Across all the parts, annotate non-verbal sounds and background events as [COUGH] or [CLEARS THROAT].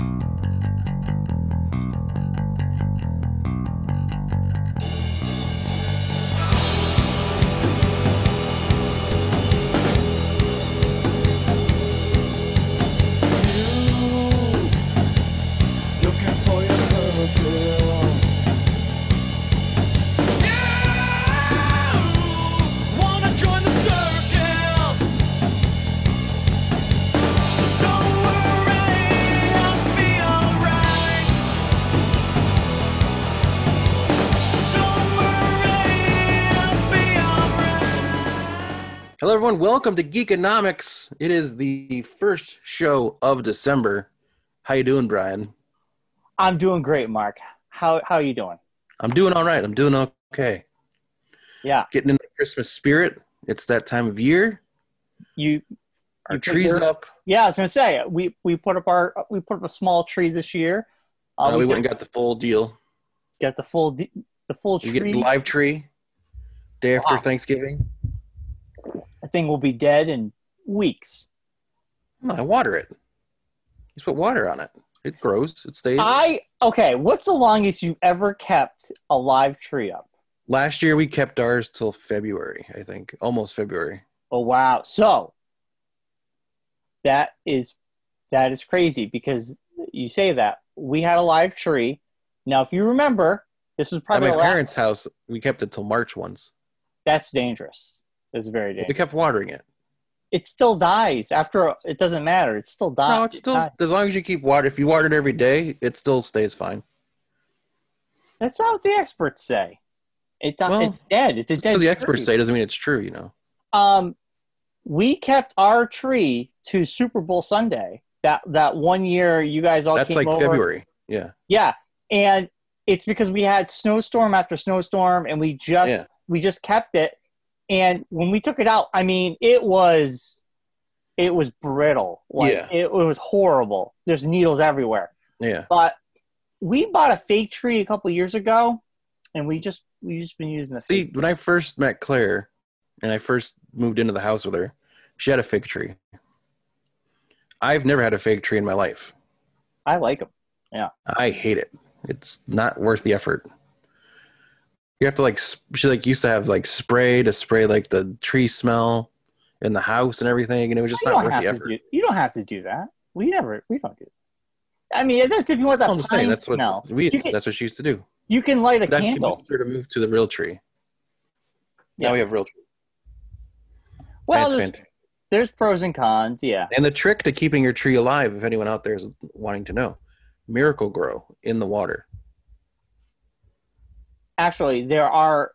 Looking Hello, everyone. Welcome to Geekonomics. It is the first show of December. How you doing, Brian? I'm doing great, Mark. How how are you doing? I'm doing all right. I'm doing okay. Yeah, Getting in the Christmas spirit. It's that time of year. you. Our trees up. Yeah, I was gonna say we we put up our we put up a small tree this year. Uh, Uh, we went and got, got the full deal. got the full d- the full tree. You get live tree day after Wow. Thanksgiving. The thing will be dead in weeks. I water it. Just put water on it. It grows. It stays. I okay. What's the longest you've ever kept a live tree up? Last year we kept ours till February, I think, almost February. Oh wow! So that is that is crazy because you say that we had a live tree. Now, if you remember, this was At probably my the last- parents' house, we kept it till March once. That's dangerous. That's very dangerous. We kept watering it. it still dies after it doesn't matter it still dies No, it's still dies. as long as you keep water. If you water it every day, it still stays fine. that's not what the experts say it di- Well, it's dead it's a dead Because the experts tree. say doesn't mean it's true. You know. um we kept our tree to super bowl sunday that that one year you guys all That's came like over February. Yeah. yeah and it's because we had snowstorm after snowstorm and we just Yeah. we just kept it and when we took it out i mean it was it was brittle like Yeah. it, it was horrible there's needles everywhere Yeah. but we bought a fake tree a couple years ago and we just we just been using the See, when I first met Claire, and I first moved into the house with her, she had a fig tree. I've never had a fig tree in my life. i like them Yeah. I hate it. It's not worth the effort. You have to like she like used to have like spray to spray like the tree smell in the house and everything, and it was just you not worth the effort. do you don't have to do that we never we don't do i mean that's if you want that I'm pine saying that's what smell we You can- that's what she used to do. you can light a I've candle her to move to the real tree. Yeah. Now we have real tree. well there's, there's pros and cons yeah And the trick to keeping your tree alive, if anyone out there is wanting to know, miracle grow in the water. Actually there are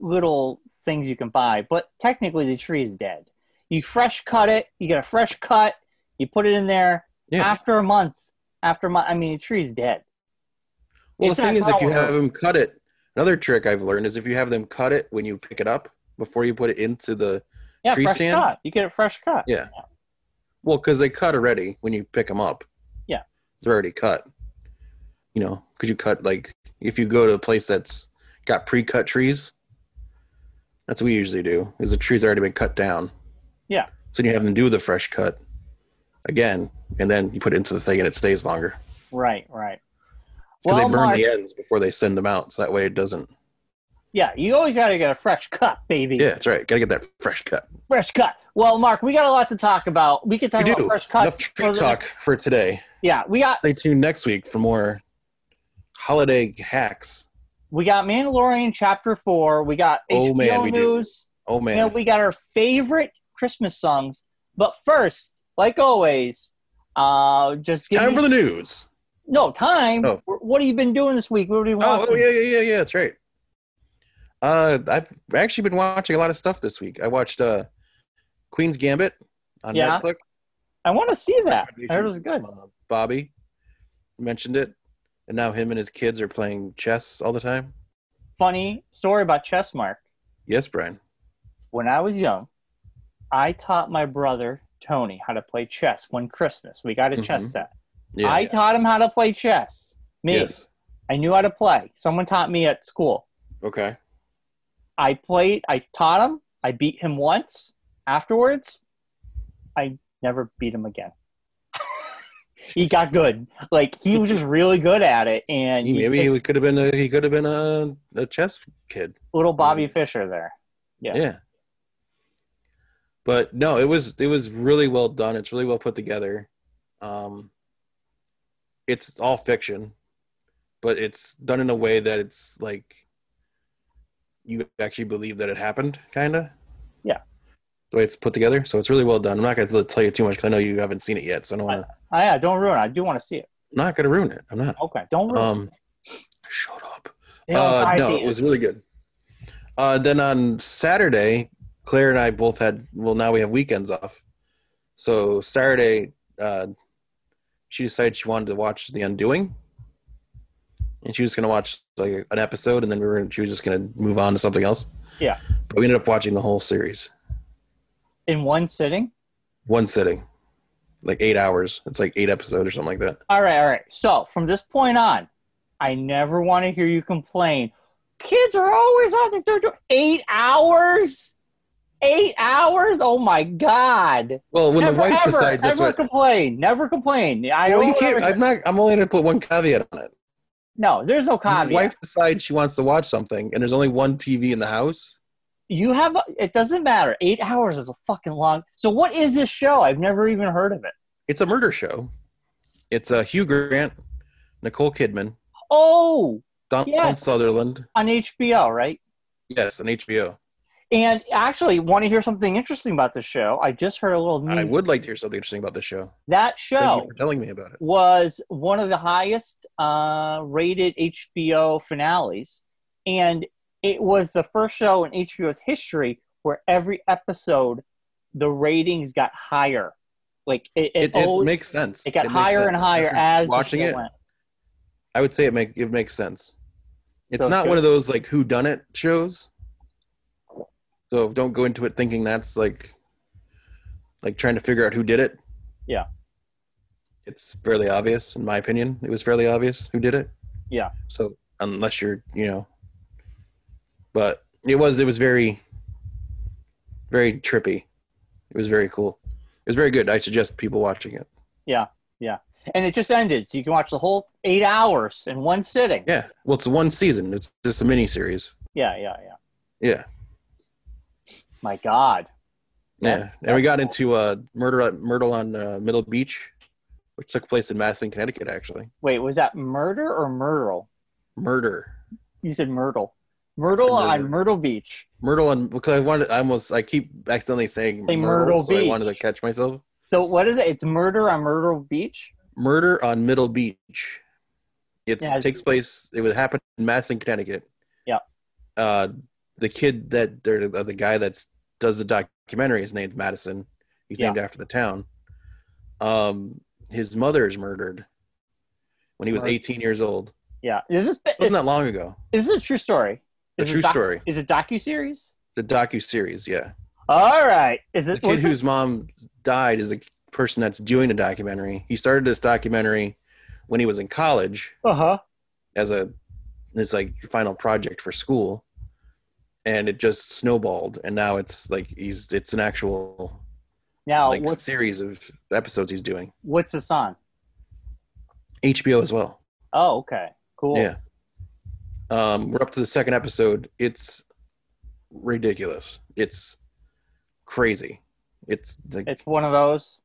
little things you can buy but technically the tree is dead you fresh cut it you get a fresh cut you put it in there Yeah. after a month after a month i mean the tree's dead Well, It's the thing is, if you have them cut it, another trick I've learned is if you have them cut it when you pick it up before you put it into the yeah Tree fresh stand? cut you get a fresh cut yeah. Well, because they cut already when you pick them up. Yeah. they're already cut. You know, because you cut like if you go to a place that's got pre-cut trees. That's what we usually do. Is the trees already been cut down? Yeah. So you have them do the fresh cut again, and then you put it into the thing, and it stays longer right right because well they burn Mark, the ends before they send them out, so that way it doesn't. yeah you always got to get a fresh cut baby Yeah, that's right. Got to get that fresh cut. fresh cut well mark we got a lot to talk about we could talk we about do. fresh Enough tree talk for today. yeah we got Stay tuned next week for more holiday hacks. we got mandalorian chapter four we got Oh, hbo man, we do. news Oh man, You know, we got our favorite Christmas songs. But first, like always, uh, just give time me, for the news. no time. Oh. What have you been doing this week? What do you want? Oh, oh yeah, yeah, yeah, yeah. That's right. Uh, I've actually been watching a lot of stuff this week. I watched uh, Queen's Gambit on Yeah. Netflix. I want to see that. I heard it was good. Uh, Bobby mentioned it, and now him and his kids are playing chess all the time. Funny story about chess, Mark. Yes, Brian. When I was young, I taught my brother Tony how to play chess one Christmas. We got a chess Mhm. set. Yeah. I taught him how to play chess. Me, Yes. I knew how to play. Someone taught me at school. Okay. I played, I taught him, I beat him once. Afterwards, I never beat him again. He got good. Like he was just really good at it, and He- maybe he could have been a he could have been a, a chess kid. little Bobby Fischer there. Yeah. Yeah. But no, it was it was really well done. It's really well put together. Um it's all fiction, but it's done in a way that it's like you actually believe that it happened, kind of. Yeah. The way it's put together, so it's really well done. I'm not going to tell you too much because I know you haven't seen it yet, so I don't want to. Oh, yeah, don't ruin it. I do want to see it. I'm not going to ruin it. I'm not. Okay, don't ruin it. Um, shut up. it. They don't Uh, no, it was really good. Uh, then on Saturday, Claire and I both had. Well, now we have weekends off. So Saturday, uh, she decided she wanted to watch The Undoing, and she was going to watch like an episode, and then we were. She was just going to move on to something else. Yeah. But we ended up watching the whole series, in one sitting. one sitting, like eight hours. It's like eight episodes or something like that. All right, all right. So from this point on, I never want to hear you complain. Kids are always on their they're eight hours. Eight hours? Oh my god! Well, when never, the wife ever, decides that's ever what. complain. Never complain. I Well, you can't. ever- I'm not. I'm only going to put one caveat on it. no, there's no When caveat. the wife decides she wants to watch something, and there's only one TV in the house. You have it doesn't matter. Eight hours is a fucking long. So what is this show? I've never even heard of it. It's a murder show. It's uh, Hugh Grant, Nicole Kidman, Oh, Donald Yes. Sutherland. on HBO, right? Yes, on HBO. And actually, want to hear something interesting about the show? I just heard a little news. I would like to hear something interesting about this show. That Thank show you for telling me about it. was one of the highest uh, rated HBO finales, and it was the first show in HBO's history where every episode the ratings got higher. Like it, it, It, it makes sense. it got higher and higher After as watching it. went. I would say it make it makes sense. It's So not one of those like who done it shows. So don't go into it thinking that's like like trying to figure out who did it. Yeah. It's fairly obvious, in my opinion. It was fairly obvious who did it. Yeah. So unless you're, you know, but it was it was very, very trippy. It was very cool. It was very good. I suggest people watching it. Yeah, yeah. And it just ended, so you can watch the whole eight hours in one sitting. Yeah. Well, it's one season. It's just a mini series. yeah, yeah. yeah. Yeah. My God. Yeah, and we got cool. into uh, murder Myrtle on uh, Middle Beach, which took place in Madison, Connecticut. Actually, Wait, was that murder or Myrtle? murder, You said Myrtle. Myrtle on. Myrtle Beach. Myrtle on because I wanted. I almost. I keep accidentally saying Say Myrtle, Myrtle so I wanted to catch myself. So what is it? It's murder on Myrtle Beach. Murder on Middle Beach. It Yeah, takes place. It would happen in Madison, Connecticut. Yeah. Uh, the kid that uh, the guy that does the documentary is named Madison. He's Yeah. named after the town. Um, his mother is murdered when he was 18 years old. Yeah. Is this It wasn't that long ago. is this a true story? A true doc- story. Is it docu series? The docu series, yeah. All right. Is it The it? kid whose mom died is a person that's doing a documentary. He started this documentary when he was in college Uh huh. as a his like final project for school, and it just snowballed. And now it's like he's it's an actual Now like what's series of episodes he's doing. What's this on? HBO as well. Oh, okay. Cool. Yeah. Um, we're up to the second episode. It's ridiculous. It's crazy. It's like It's one of those.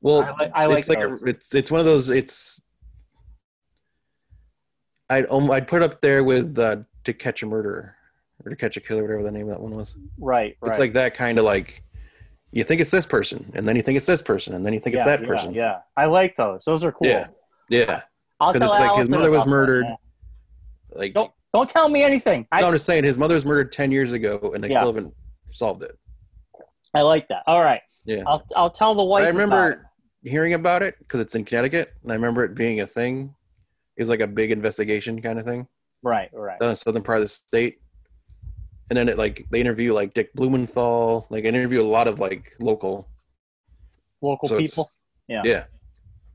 well, I like- I like it's like a, it's it's one of those. It's I'd um, I'd put up there with uh, to catch a murderer or to catch a killer, whatever the name of that one was. Right. Right. It's like that kind of like you think it's this person, and then you think it's this person, and then you think yeah, it's that yeah, person. Yeah. I like those. Those are cool. Yeah. Yeah. I'll 'Cause tell it's like his mother was that, murdered. yeah. Like Don't don't tell me anything. I, no, I'm just saying his mother was murdered ten years ago, and they Yeah. still haven't solved it. I like that. All right. Yeah. I'll I'll tell the wife. I about it. remember hearing about it because it's in Connecticut, and I remember it being a thing. It was like a big investigation kind of thing Right. Right. the southern part of the state. And then it like they interview like Dick Blumenthal, like they interview a lot of like local. Local so people. Yeah. Yeah,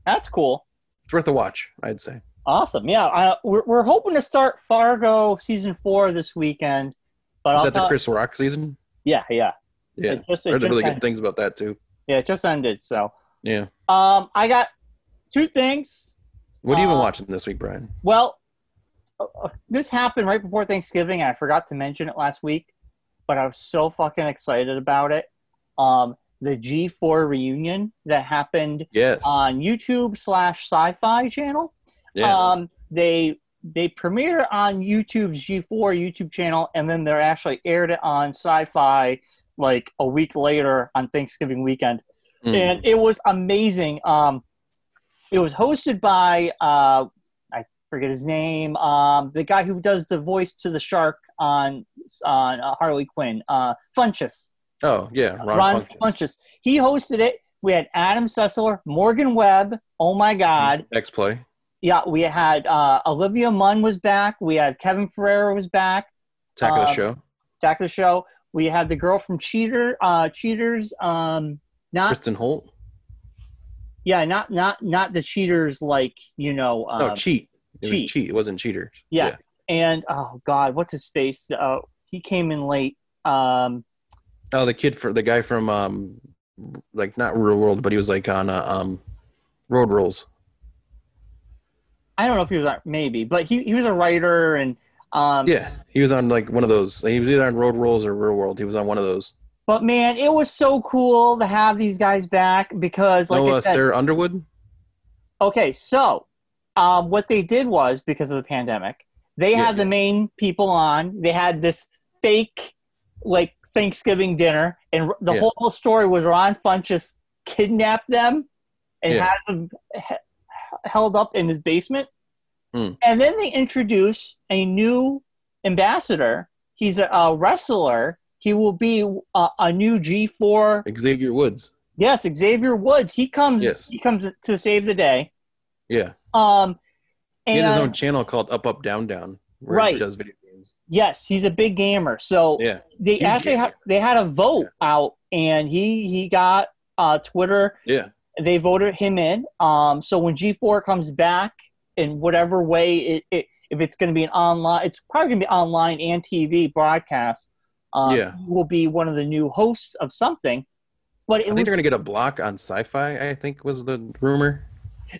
That's cool. it's worth a watch, I'd say. Awesome. Yeah. I, we're we're hoping to start Fargo season four this weekend. But Is I'll that the Chris Rock season? yeah. Yeah. Yeah, It just, I it heard just really good things about that too. Yeah. It just ended. So. Yeah, Um, I got two things. What have you been Uh, watching this week, Brian? Well, uh, uh, this happened right before Thanksgiving, and I forgot to mention it last week, but I was so fucking excited about it. Um, the G4 reunion that happened Yes. on YouTube slash Sci-Fi channel. Yeah. Um, they they premiered on YouTube's G4 YouTube channel, and then they're actually aired it on Sci-Fi like a week later on Thanksgiving weekend Mm. and it was amazing. Um, it was hosted by uh, I forget his name, um, the guy who does the voice to the shark on on uh, Harley Quinn, uh, Funches, oh, yeah. Ron, Ron. Funches. He hosted it. We had Adam Sessler, Morgan Webb. Oh my God! X Play. Yeah, we had uh, Olivia Munn was back. We had Kevin Pereira was back. Attack of the Um, Show. Back of the show. We had the girl from Cheater, uh, Cheaters. Um, not Kristen Holt. Yeah, not not not the cheaters like you know. Um, no, Cheat. It Cheat. was Cheat. It wasn't Cheaters. yeah. and oh god, what's his face? Uh, he came in late. Um, Oh, the kid for the guy from um, like not Real World, but he was like on uh, um, Road Rules. I don't know if he was on, maybe, but he he was a writer and um. Yeah, he was on like one of those. He was either on Road Rules or Real World. He was on one of those. But man, it was so cool to have these guys back because, like no, uh, said, Sarah Underwood. okay, so um, what they did was because of the pandemic, they Yeah, had the main people on. They had this fake like Thanksgiving dinner, and the Yeah. whole story was Ron Funches kidnapped them and Yeah. has them he- held up in his basement. Hmm. And then they introduce a new ambassador. He's a, a wrestler. He will be a, a new G4 Xavier Woods. Yes, Xavier Woods. He comes. Yes. He comes to save the day. Yeah, Um, he has his own channel called Up Up Down Down. Where Right. He does video games. yes, he's a big gamer. So Yeah. they huge actually ha- they had a vote out, and he he got uh, Twitter. Yeah. They voted him in. Um, so when G four comes back in whatever way it, it if it's going to be an online, it's probably going to be online and TV broadcast. Um, Yeah. he will be one of the new hosts of something. But I think was, they're gonna get a block on Sci-Fi. I think was the rumor.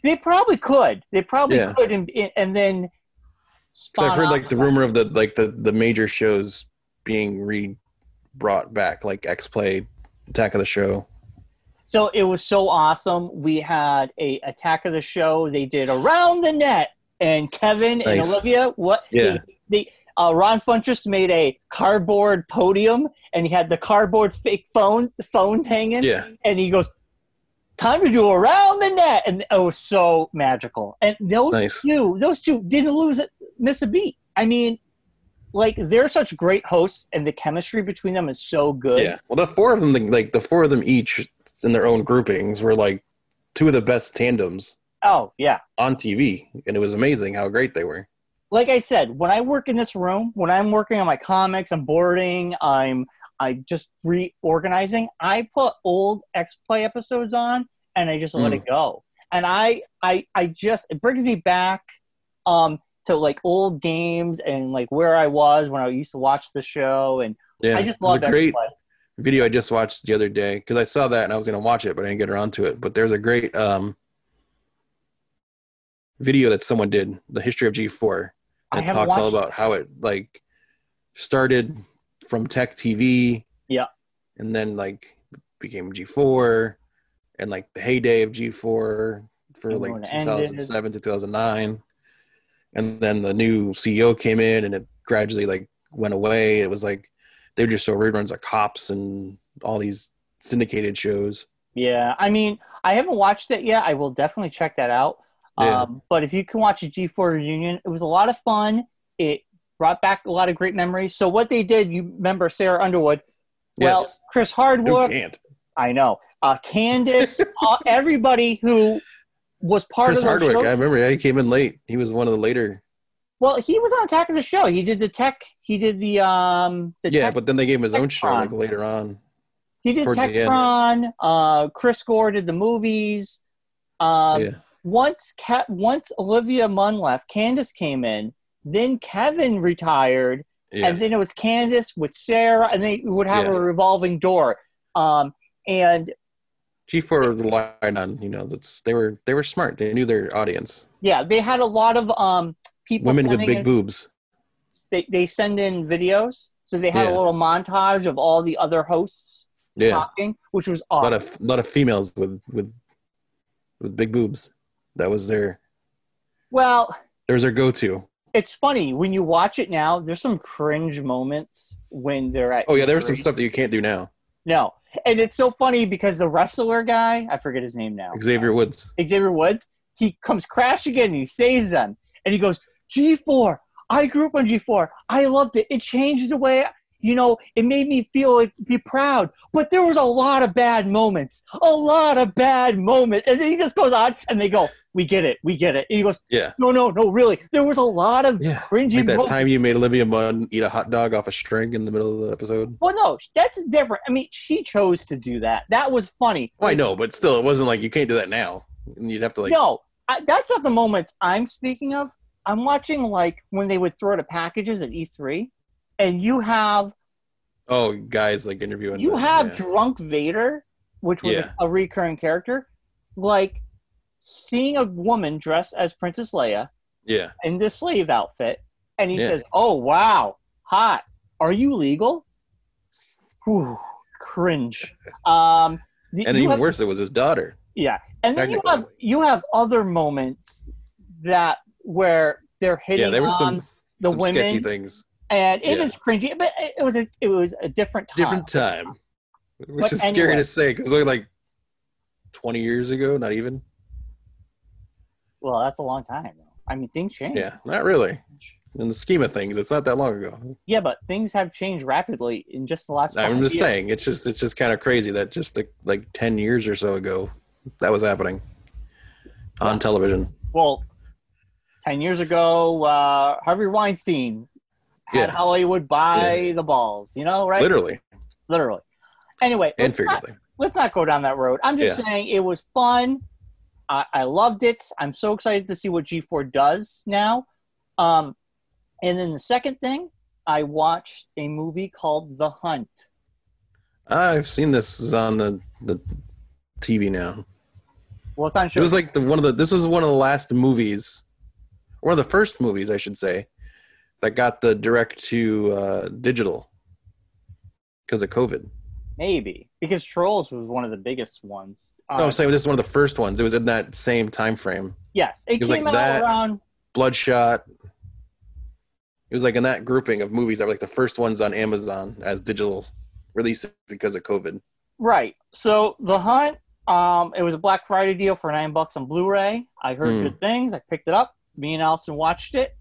they probably could. They probably Yeah. could, and, and then. I've heard like the rumor of the like the the major shows being re brought back, like X Play, Attack of the Show. So it was so awesome. We had a attack of the show. They did around the net, and Kevin and Olivia. What? Yeah. They, they uh, Ron Funches made a cardboard podium, and he had the cardboard fake phone the phones hanging. Yeah, And he goes, "Time to do around the net," and it was so magical. And those Nice. two, those two didn't lose it, miss a beat. I mean, like they're such great hosts, and the chemistry between them is so good. yeah. Well, the four of them, like the four of them each in their own groupings, were like two of the best tandems Oh yeah. on TV, and it was amazing how great they were. like I said, when I work in this room, when I'm working on my comics, I'm boarding, I'm I just reorganizing. I put old X Play episodes on and I just let Mm. it go. And I I I just it brings me back um to like old games and like where I was when I used to watch the show and Yeah, I just love X Play. Video I just watched the other day because I saw that and I was gonna watch it, but I didn't get around to it. But there's a great um video that someone did, the history of G4. I It haven't talks all about how it like started from Tech TV, Yeah. and then like became G4, and like the heyday of G4 for like when it ended. 2007 to 2009, and then the new CEO came in, and it gradually like went away. It was like they were just so reruns of Cops and all these syndicated shows. Yeah, I mean, I haven't watched it yet. I will definitely check that out. Yeah. Um, but if you can watch a G4 reunion, it was a lot of fun. It brought back a lot of great memories. So what they did, you remember Sarah Underwood? Well, Yes. Chris Hardwick, can't? I know. Uh, Candace, [LAUGHS] uh, everybody who was part Chris of the Hardwick. shows. I remember. Yeah, he came in late. He was one of the later. Well, he was on Attack of the Show. He did the tech. He did the um. The yeah, tech, but then they gave him his own show like later on. he did. Techron. Uh, Chris Gore did the movies. Um, yeah. once Ke- once Olivia Munn left, Candace came in. Then Kevin retired, Yeah. and then it was Candace with Sarah, and they would have Yeah. a revolving door. Um, and G4 relied on you know that's they were they were smart. They knew their audience. Yeah, they had a lot of um people Women with big in- boobs. They, they send in videos, so they had a little montage of all the other hosts Yeah, talking, which was a lot awesome. of lot of females with with with big boobs. That was their well, there was their go to. it's funny when you watch it now. There's some cringe moments when they're at. Oh yeah, there was some stuff that you can't do now. No, and it's so funny because the wrestler guy, I forget his name now. Xavier Woods. Xavier Woods, he comes crashing in and he saves them. And he goes, G4, I grew up on G4. I loved it. It changed the way, you know, it made me feel like be proud. But there was a lot of bad moments. A lot of bad moments. And then he just goes on and they go, We get it. We get it. And he goes, Yeah, No, no, no, really. There was a lot of yeah. cringy Like that moments. time you made Olivia Munn eat a hot dog off a string in the middle of the episode. Well, no, that's different. I mean, she chose to do that. That was funny. Oh, I know, but still, it wasn't like you can't do that now. And you'd have to like. no, I, that's not the moments I'm speaking of. I'm watching like when they would throw the packages at E3, and you have Oh, guys, like interviewing. you the- have yeah. drunk Vader, which was Yeah. a, a recurring character, like seeing a woman dressed as Princess Leia yeah. in this slave outfit, and he Yeah. says, "Oh wow, hot. Are you legal?" Whew, cringe. Um, the- And even have- worse, it was his daughter. Yeah, and then you have you have other moments that where they're hitting Yeah, there was on some the some sketchy women, things. and it yeah. is cringy. But it was a it was a different time. Different time, which But is scary to say because like twenty years ago, not even. Well, that's a long time. though. I mean, things change. Yeah, not really. In the scheme of things, it's not that long ago. Yeah, but things have changed rapidly in just the last. I'm just years. saying, it's just it's just kind of crazy that just like, like ten years or so ago, that was happening on television. Well, ten years ago, uh, Harvey Weinstein had Yeah. Hollywood by the balls. You know, right? Literally Literally. Anyway, and let's not- let's not go down that road. I'm just Yeah. saying it was fun. I, I loved it. I'm so excited to see what G4 does now. Um, and then the second thing, I watched a movie called The Hunt. I've seen this is on the the TV now. Well, it's on It was like the one of the this was one of the last movies, one of the first movies I should say, that got the direct to uh, digital because of COVID. maybe because Trolls was one of the biggest ones. Uh, no, I'm saying this is one of the first ones. It was in that same time frame. yes, it, it was came like out that. around. Bloodshot. It was like in that grouping of movies that were like the first ones on Amazon as digital releases because of COVID. Right. So The Hunt, um, it was a Black Friday deal for nine bucks on Blu-ray. I heard Hmm. good things. I picked it up. Me and Allison watched it,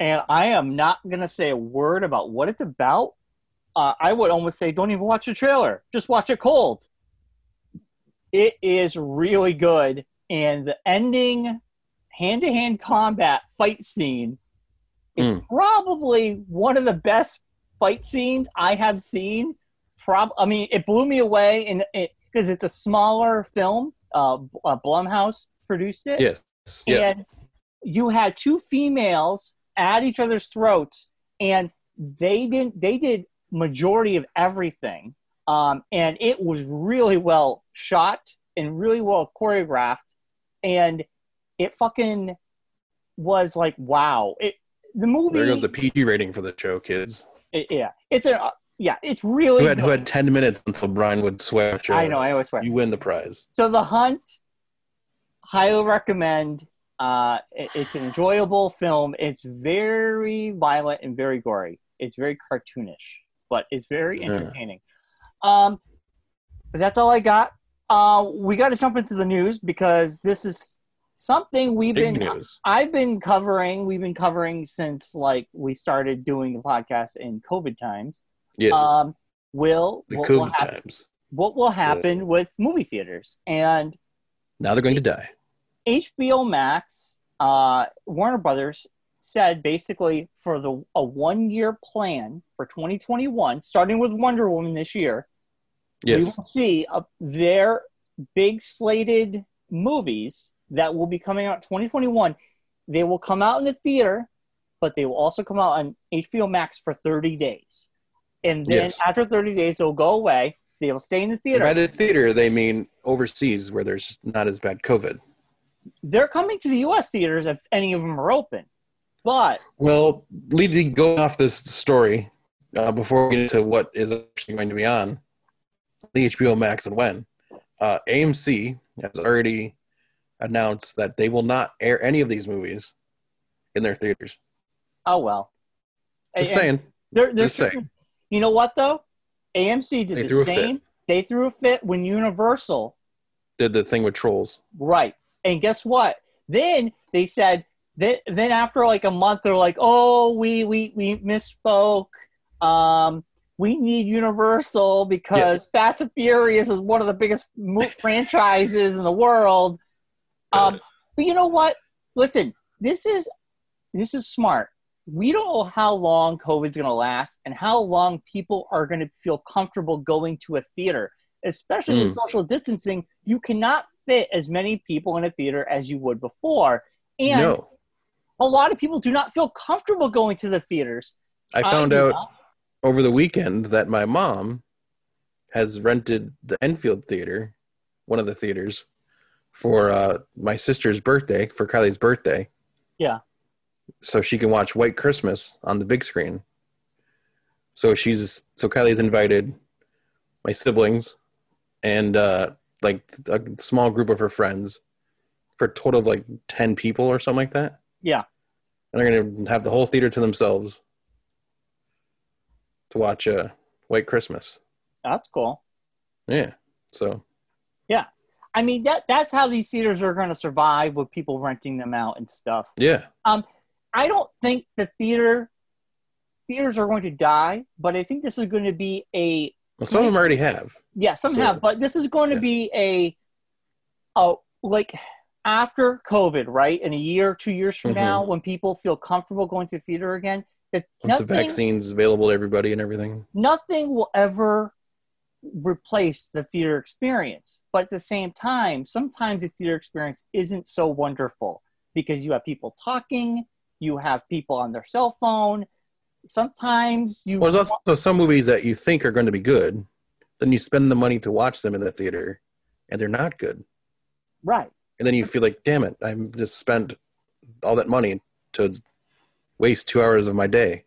and I am not gonna say a word about what it's about. Uh, I would almost say, don't even watch the trailer. Just watch it cold. It is really good, and the ending hand-to-hand combat fight scene is Hmm. probably one of the best fight scenes I have seen prob I mean it blew me away and it because it's a smaller film uh, uh Blumhouse produced it Yes. Yeah. and you had two females at each other's throats and they didn't they did majority of everything um and it was really well shot and really well choreographed and it fucking was like wow it the movie There goes the PG rating for the show, kids. it- yeah it's a yeah it's really Who had, who had 10 minutes until Brian would swear. I know I always swear You win the prize. So the hunt, highly recommend. Uh, it- it's an enjoyable film. It's very violent and very gory. It's very cartoonish, but it's very Yeah. entertaining. Um, but that's all I got. Uh, we got to jump into the news because this is something we've Big been news. I've been covering. We've been covering since like we started doing the podcast in COVID times. Yes. Um, will the what will, COVID times. what will happen with movie theaters and Now they're going to die. HBO Max, uh, Warner Brothers said basically for the a one year plan for 2021, starting with Wonder Woman this year, we Yes. will see uh, their big slated movies that will be coming out 2021. They will come out in the theater, but they will also come out on HBO Max for 30 days. And then Yes. after 30 days, they'll go away. They will stay in the And theater. by the theater, they mean overseas where there's not as bad COVID. They're coming to the U.S. theaters if any of them are open. But Well, leading go off this story uh, before we get into what is actually going to be on the HBO Max and when, uh, AMC has already announced that they will not air any of these movies in their theaters. oh well. Just And- saying. They're, they're Just saying. You know what though? AMC did They the threw a fit. same. They threw a fit when Universal Did the thing with trolls? Right. And guess what? Then they said then then after like a month they're like, "Oh, we we we misspoke. Um we need Universal because Yes. Fast and Furious is one of the biggest mo- [LAUGHS] franchises in the world." Um but you know what? Listen, this is this is smart. We don't know how long COVID's going to last and how long people are going to feel comfortable going to a theater, especially with social distancing. You cannot fit as many people in a theater as you would before. And no, a lot of people do not feel comfortable going to the theaters. I found do out not. over the weekend that my mom has rented the Enfield Theater, one of the theaters, for uh, my sister's birthday, for Kylie's birthday. Yeah. So she can watch White Christmas on the big screen. So she's so Kylie's invited my siblings and uh, like a small group of her friends for a total of like 10 people or something like that. Yeah. And they're going to have the whole theater to themselves to watch uh, White Christmas. That's cool. Yeah. So Yeah. I mean that that's how these theaters are going to survive with people renting them out and stuff. yeah, Um I don't think the theater theaters are going to die, but I think this is going to be a well, some of them already have. yeah, some So- have, but this is going to yeah. be a oh like after COVID, right? In a year, two years from Mhm. now, when people feel comfortable going to the theater again, that Once the nothing vaccine's available to everybody and everything. nothing will ever replace the theater experience. But at the same time, sometimes the theater experience isn't so wonderful because you have people talking, you have people on their cell phone. Sometimes you Well, there's also some movies that you think are going to be good, then you spend the money to watch them in the theater, and they're not good. right. And then you feel like, damn it, I just spent all that money to waste two hours of my day.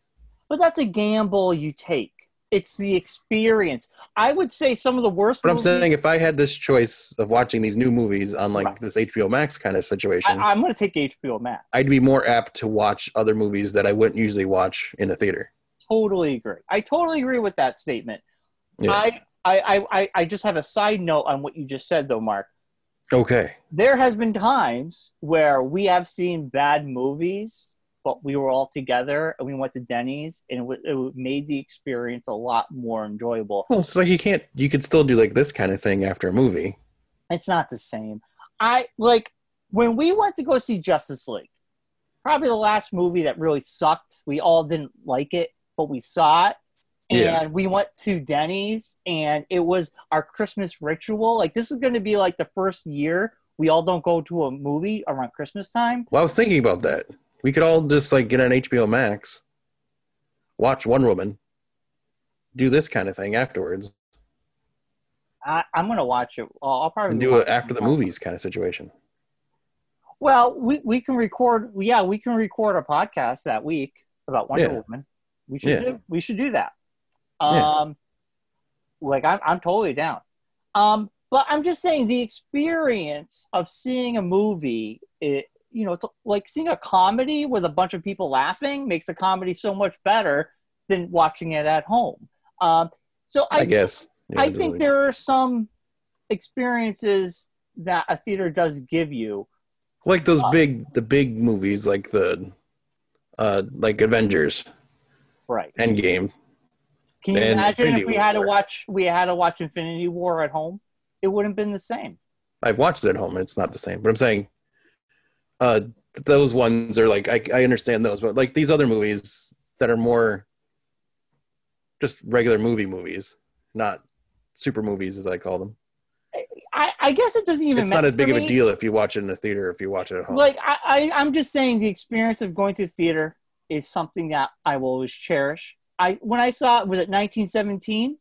But that's a gamble you take. It's the experience. I would say some of the worst. But I'm saying if I had this choice of watching these new movies on like Right. this HBO Max kind of situation, I, I'm going to take HBO Max. I'd be more apt to watch other movies that I wouldn't usually watch in a theater. totally agree. I totally agree with that statement. Yeah. I, I, I, I, I just have a side note on what you just said, though, Mark. Okay. There has been times where we have seen bad movies, but we were all together and we went to Denny's, and it, w- it w- made the experience a lot more enjoyable. Well, like you can't. You could still do like this kind of thing after a movie. It's not the same. I like when we went to go see Justice League. Probably the last movie that really sucked. We all didn't like it, but we saw it. And Yeah. we went to Denny's and it was our Christmas ritual. Like this is going to be like the first year we all don't go to a movie around Christmas time. Well, I was thinking about that. We could all just like get on HBO Max, watch One Woman, do this kind of thing afterwards, I, I'm going to watch it. I'll, I'll probably do it after the movies kind of situation. Well, we, we can record. Yeah, we can record a podcast that week about Wonder Yeah. Woman. We should Yeah. do. We should do that. Yeah. Um, like I'm I'm totally down. Um, but I'm just saying the experience of seeing a movie, it you know, it's like seeing a comedy with a bunch of people laughing makes a comedy so much better than watching it at home. Um, so I, I guess. Yeah, I think there are some experiences that a theater does give you like those uh, big, the big movies, like the, uh, like Avengers, right. Endgame. Can you And imagine if Infinity we had to watch we had to watch Infinity War at home? It wouldn't have been the same. I've watched it at home, and it's not the same. But I'm saying, uh, those ones are like I, I understand those, but like these other movies that are more just regular movie movies, not super movies as I call them. I, I guess it doesn't even. it's not as big of a deal if you watch it in a theater if you watch it at home. Like I, I, I'm just saying, the experience of going to theater is something that I will always cherish. I when I saw it was it 1917.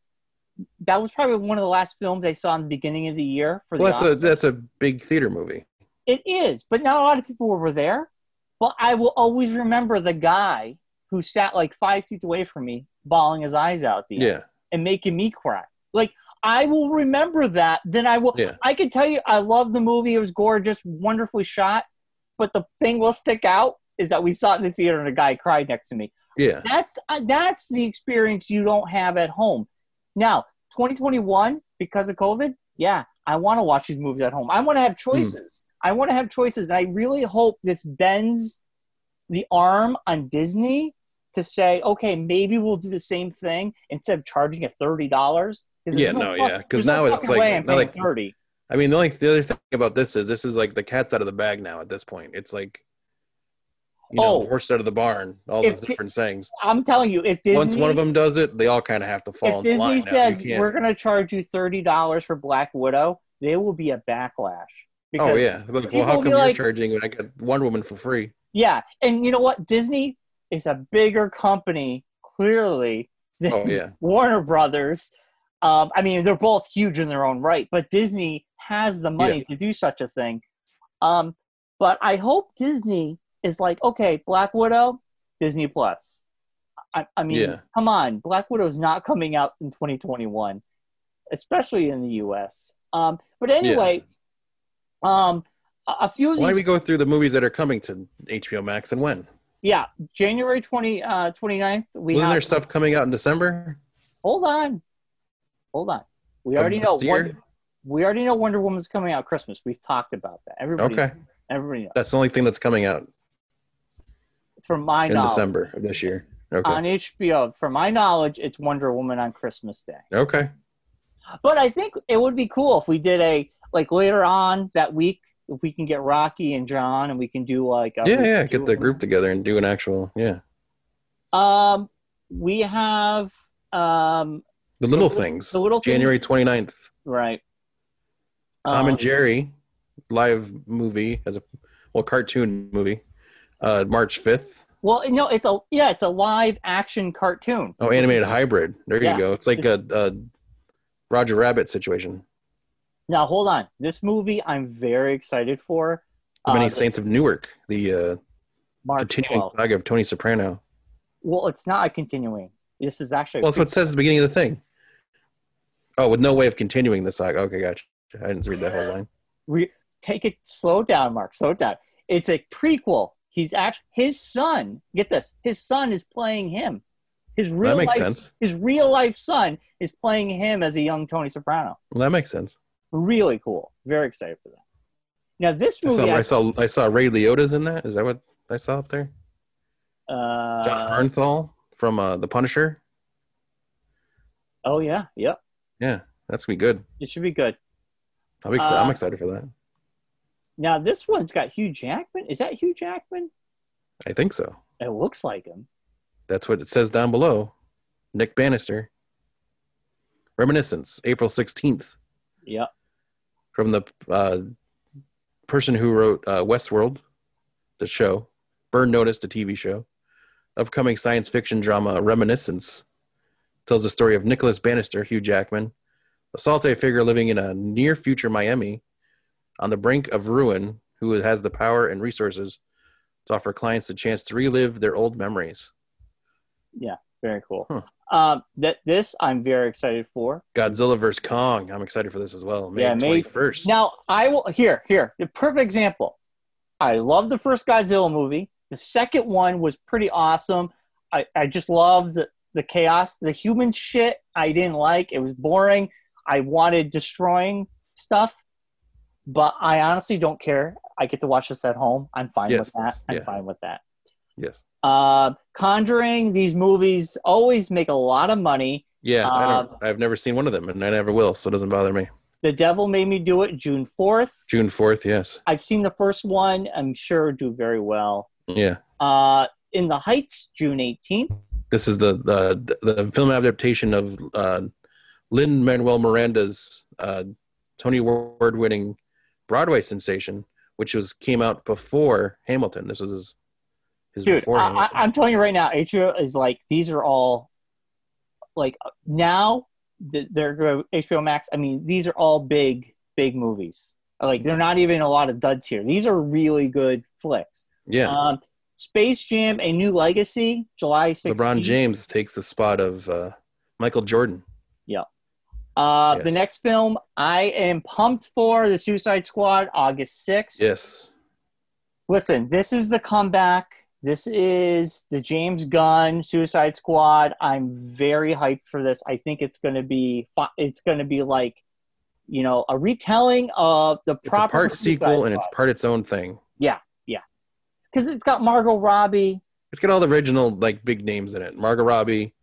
that was probably one of the last films I saw in the beginning of the year for the Well, that's a that's a big theater movie. It is, but not a lot of people were there. But I will always remember the guy who sat like five feet away from me, bawling his eyes out the Yeah, and making me cry. Like I will remember that. Then I will. yeah, I can tell you, I love the movie. It was gorgeous, wonderfully shot. But the thing will stick out is that we saw it in the theater and a guy cried next to me. yeah. That's uh, that's the experience you don't have at home. Now, 2021, because of COVID, yeah, I want to watch these movies at home. I want to have choices. I want to have choices, and I really hope this bends the arm on Disney to say, okay, maybe we'll do the same thing instead of charging it thirty dollars. Yeah, no, yeah, 'cause now it's like- now, like- thirty. I mean, the only the other thing about this is this is like the cat's out of the bag now. At this point, it's like you know, Oh. the horse out of the barn. All Di- different things. I'm telling you, if Disney Once one of them does it, they all kind of have to fall if Disney says we're going to charge you thirty dollars for Black Widow, there will be a backlash. Oh yeah, like, people well, how come be you're like- charging when I got Wonder Woman for free? yeah, and you know what? Disney is a bigger company, clearly, than Oh yeah, [LAUGHS] Warner Brothers. Um, I mean, they're both huge in their own right, but Disney has the money to do such a thing. Um, but I hope Disney is like, okay, Black Widow, Disney Plus. I, I mean, Yeah. come on, Black Widow's not coming out in 2021, especially in the U.S. Um, but anyway, um, a, few of why these, don't we go through the movies that are coming to HBO Max and when? yeah, January 20, uh, 29th, we Wasn't have. there stuff coming out in December? Hold on, hold on. We already know. Wonder, we already know Wonder Woman's coming out Christmas. We've talked about that. Everybody, Okay, everybody knows. that's the only thing that's coming out From my in knowledge, December of this year. Okay, on HBO, from my knowledge, it's Wonder Woman on Christmas Day. okay, But I think it would be cool if we did a like later on that week. If we can get Rocky and John, and we can do like a yeah, yeah. Get the group together and do an actual yeah. Um, we have um The little The things. the Little Things- January 29th. right. Tom Um, and Jerry live movie as a well cartoon movie. Uh, March 5th. Well, no, it's a yeah, it's a live action cartoon. Oh, animated hybrid. There Yeah. you go. It's like a, a Roger Rabbit situation. Now hold on, this movie I'm very excited for. The Many Uh, Saints of Newark, the uh, March continuing 12th. saga of Tony Soprano. Well, it's not a continuing. This is actually Well, that's what it says at the beginning of the thing. Oh, with no way of continuing the saga. Okay, gotcha. I didn't read that whole line. [LAUGHS] re- take it slow down, Mark. Slow down. It's a prequel. He's actually his son. Get this. His son is playing him. His real makes life. sense. His real life son is playing him as a young Tony Soprano. Well, that makes sense. Really cool. Very excited for that. Now this I movie. saw, I saw I saw Ray Liotta's in that. Is that what I saw up there? uh, Jon Bernthal from uh, The Punisher. oh yeah. Yep. Yeah, that's gonna be good. It should be good. I'll be excited. I'm Uh, excited for that. Now this one's got Hugh Jackman. Is that Hugh Jackman? I think so. It looks like him. That's what it says down below. Nick Bannister. Reminiscence, April 16th, Yep. From the uh, person who wrote uh, Westworld, the show, Burn Notice, the TV show. Upcoming science fiction drama, Reminiscence, tells the story of Nicholas Bannister, Hugh Jackman, a salty figure living in a near future Miami on the brink of ruin who has the power and resources to offer clients the chance to relive their old memories. Yeah, very cool. Huh. Um, that this I'm very excited for. Godzilla vs Kong. I'm excited for this as well. May Yeah, May- 21st. Now I will here here the perfect example. I love the first Godzilla movie. The second one was pretty awesome. I, I just loved the, the chaos, the human shit. I didn't like. It was boring. I wanted destroying stuff, but I honestly don't care. I get to watch this at home. I'm fine Yes, with that. I'm yeah. fine with that. yes. Uh, Conjuring. These movies always make a lot of money. Yeah, I Um, don't, I've never seen one of them, and I never will, so it doesn't bother me. The Devil Made Me Do It. June fourth. June 4th, yes. I've seen the first one. I'm sure do very well. Yeah. Uh, in the Heights, June 18th. This is the the, the film adaptation of uh, Lin Manuel Miranda's uh, Tony Award winning Broadway sensation, which was came out before Hamilton. This was his Dude, I, I'm telling you right now, HBO is like, these are all, like, now th- they're HBO Max. I mean, these are all big, big movies. Like they're not even a lot of duds here. These are really good flicks. Yeah. Um, Space Jam: A New Legacy, July 16th. LeBron James takes the spot of uh, Michael Jordan. Uh, Yes. The next film I am pumped for: The Suicide Squad, August 6th. Yes. Listen, this is the comeback. This is the James Gunn Suicide Squad. I'm very hyped for this. I think it's going to be it's going to be like, you know, a retelling of the It's a proper part sequel and it's part its own thing. Yeah, yeah, because it's got Margot Robbie. It's got all the original like big names in it. Margot Robbie,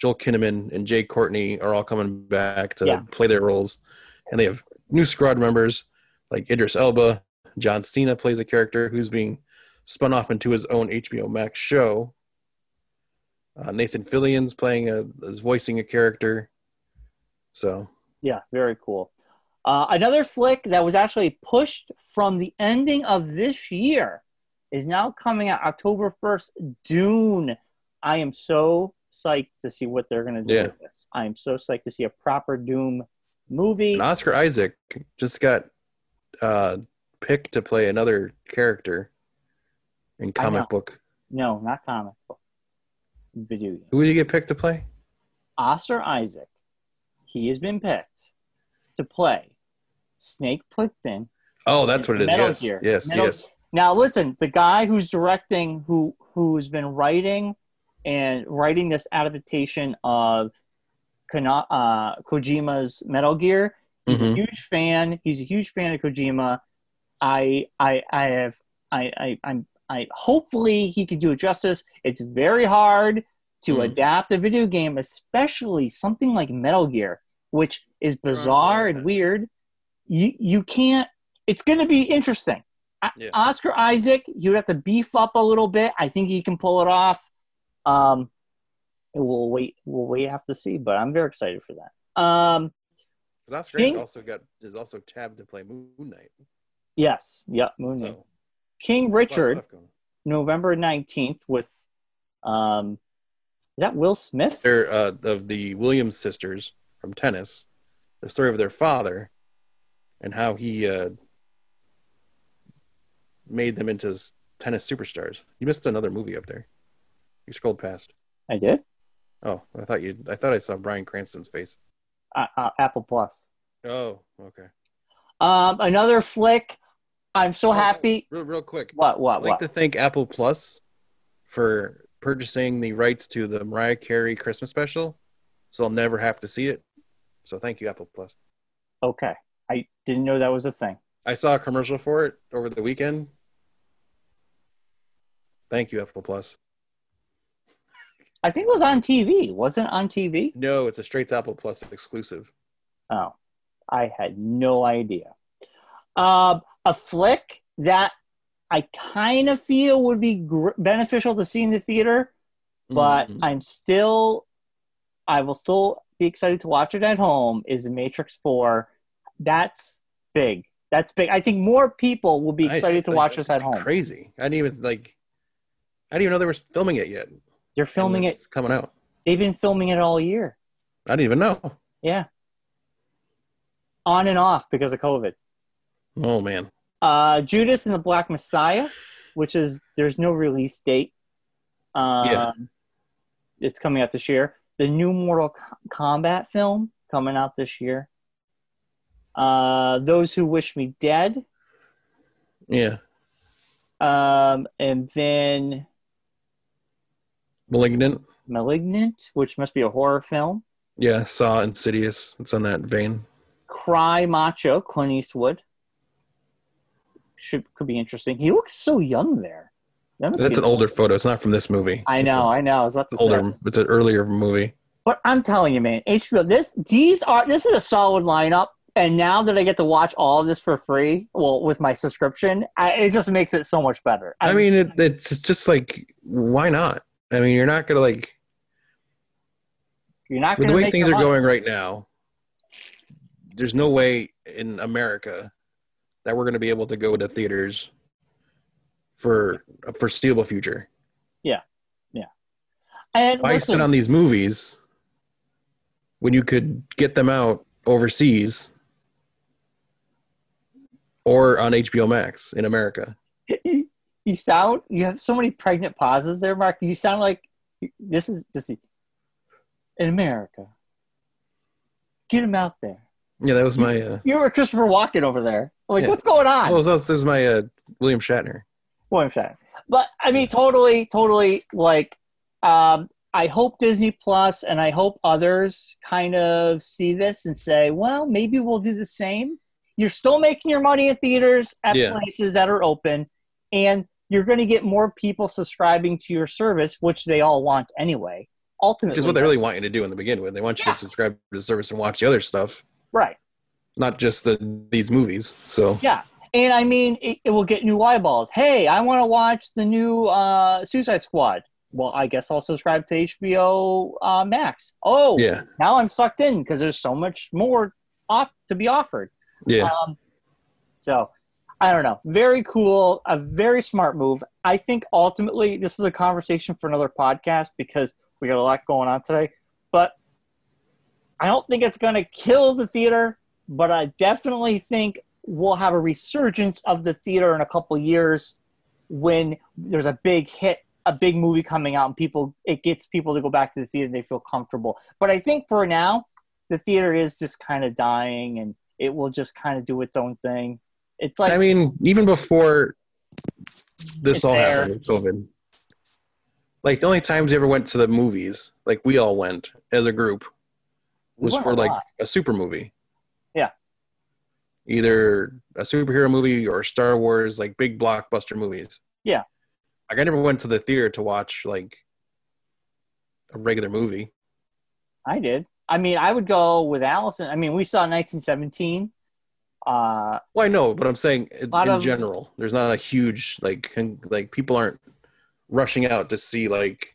Joel Kinnaman, and Jai Courtney are all coming back to Yeah. play their roles, and they have new squad members like Idris Elba. John Cena plays a character who's being spun off into his own HBO Max show. Uh, Nathan Fillion's playing a is voicing a character. So Yeah, very cool. Uh, another flick that was actually pushed from the ending of this year is now coming out October 1st. Dune. I am so psyched to see what they're going to do Yeah. with this. I am so psyched to see a proper Dune movie. and Oscar Isaac just got uh, picked to play another character in comic book. no, not comic book. Video game. Who did you get picked to play? Oscar Isaac. He has been picked to play Snake Plissken Oh, that's what it is. Metal yes, Gear. yes, Metal- yes. Now, listen, the guy who's directing, who who's been writing and writing this adaptation of Kana, uh, Kojima's Metal Gear, he's a Mhm. huge fan. He's a huge fan of Kojima. I I I have I I I'm I hopefully he could do it justice. It's very hard to Mm. adapt a video game, especially something like Metal Gear, which is bizarre and weird. You you can't. It's going to be interesting. Yeah. Oscar Isaac, you would have to beef up a little bit. I think he can pull it off. Um, we'll wait. We'll wait. Have to see, but I'm very excited for that. Um, Oscar King- also got is also tabbed to play Moon Knight. yes, yep. Moon Knight. So, King a lot of Richard. November nineteenth, with um, is that Will Smith? They're uh, of the Williams sisters from tennis. The story of their father and how he uh, made them into tennis superstars. You missed another movie up there. You scrolled past. I did. Oh, I thought you. I thought I saw Bryan Cranston's face. Uh, uh, Apple Plus. Oh, okay. Um, another flick. I'm so happy. Real, real quick. What? What? I'd like What? to thank Apple Plus for purchasing the rights to the Mariah Carey Christmas special, so I'll never have to see it. So thank you, Apple Plus. Okay. I didn't know that was a thing. I saw a commercial for it over the weekend. Thank you, Apple Plus. I think it was on TV. Wasn't it on TV? No, it's a straight to Apple Plus exclusive. Oh, I had no idea. Um, a flick that I kind of feel would be gr- beneficial to see in the theater, but Mm. I'm still, I will still be excited to watch it at home. Is Matrix Four? That's big. That's big. I think more people will be excited to watch this at home. Crazy! I didn't even like. I didn't even know they were filming it yet. They're filming it. it's coming out. They've been filming it all year. I didn't even know. Yeah. On and off because of COVID. Oh man, Uh, Judas and the Black Messiah, which is there's no release date. Um, Yeah. It's coming out this year. The new Mortal Kombat film coming out this year. Uh, Those Who Wish Me Dead. yeah. Um, and then Malignant. Malignant, which must be a horror film. Yeah, Saw Insidious. It's on that vein. Cry Macho, Clint Eastwood. Should could be interesting. He looks so young there. That That's an older photo. It's not from this movie. I know, I know. I was about to It's older. say. It's an earlier movie. But I'm telling you, man, HBO. This these are this is a solid lineup. And now that I get to watch all of this for free, well, with my subscription, I, it just makes it so much better. I mean, it, it's just like, why not? I mean, you're not gonna like you're not the way things are money. going right now. There's no way in America that we're gonna be able to go to theaters for a foreseeable future. Yeah, yeah. And I listen, sit on these movies, when you could get them out overseas or on HBO Max in America. you sound you have so many pregnant pauses there, Mark. You sound like this is just in America. Get them out there. Yeah, that was my. Uh, You were Christopher Walken over there. I'm like, Yeah. what's going on? well, that was, my uh, William Shatner. William Shatner. But I mean, totally, totally. Like, um, I hope Disney Plus and I hope others kind of see this and say, well, maybe we'll do the same. You're still making your money in theaters at Yeah. places that are open, and you're going to get more people subscribing to your service, which they all want anyway. Ultimately, Which is what they really want you to do in the beginning. with. They want you Yeah. to subscribe to the service and watch the other stuff, right. not just the these movies. So Yeah. And I mean, it, it will get new eyeballs. Hey, I want to watch the new uh, Suicide Squad. Well, I guess I'll subscribe to HBO uh, Max. Oh, yeah, now I'm sucked in because there's so much more off to be offered. yeah, Um, so I don't know. Very cool. A very smart move. I think ultimately this is a conversation for another podcast because we got a lot going on today. But I don't think it's going to kill the theater. But I definitely think we'll have a resurgence of the theater in a couple years when there's a big hit, a big movie coming out, and people it gets people to go back to the theater and they feel comfortable. But I think for now, the theater is just kind of dying and it will just kind of do its own thing. It's like I mean, even before this all there. happened COVID, like the only times we ever went to the movies, like we all went as a group, was for a like lot. a super movie. Yeah. Either a superhero movie or Star Wars, like big blockbuster movies. Yeah. Like I never went to the theater to watch like a regular movie. I did. I mean, I would go with Allison. I mean, we saw 1917. Uh, Well, I know, but I'm saying in in of- general, there's not a huge like con- like people aren't rushing out to see like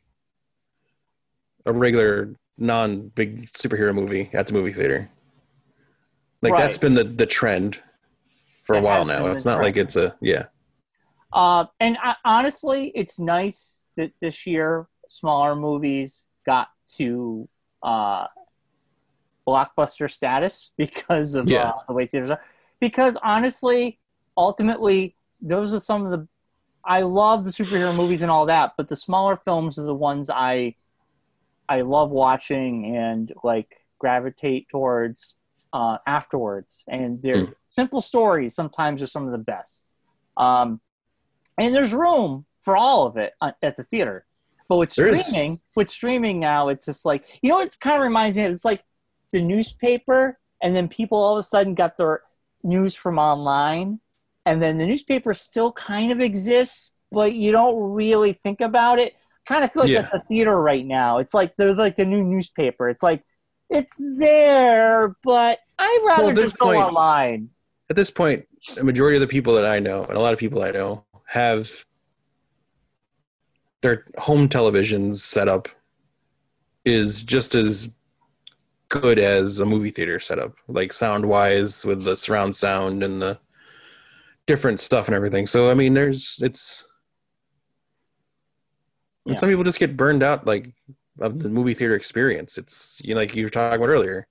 a regular non big superhero movie at the movie theater. Like that's been the the trend for a while now. It's not like it's a yeah. uh, and I, honestly, it's nice that this year smaller movies got to uh, blockbuster status [LAUGHS] because of Yeah. uh, the way theaters are. Because honestly, ultimately, those are some of the. I love the superhero movies and all that, but the smaller films are the ones I, I love watching and like gravitate towards uh, afterwards. And they're Mm. simple stories. Sometimes are some of the best. Um, and there's room for all of it uh, at the theater. But with There is. streaming, with streaming now, it's just like you know, it's kind of reminds me. of It's like the newspaper, and then people all of a sudden got their news from online, and then the newspaper still kind of exists, but you don't really think about it. Kind of feel like Yeah. at the theater right now. It's like there's like the new newspaper. It's like it's there, but I'd rather Well, just go point- online. At this point, a majority of the people that I know and a lot of people I know have their home televisions set up is just as good as a movie theater setup, like sound wise with the surround sound and the different stuff and everything. So I mean, there's it's. And Yeah. some people just get burned out, like of the movie theater experience. It's you know, like you were talking about earlier,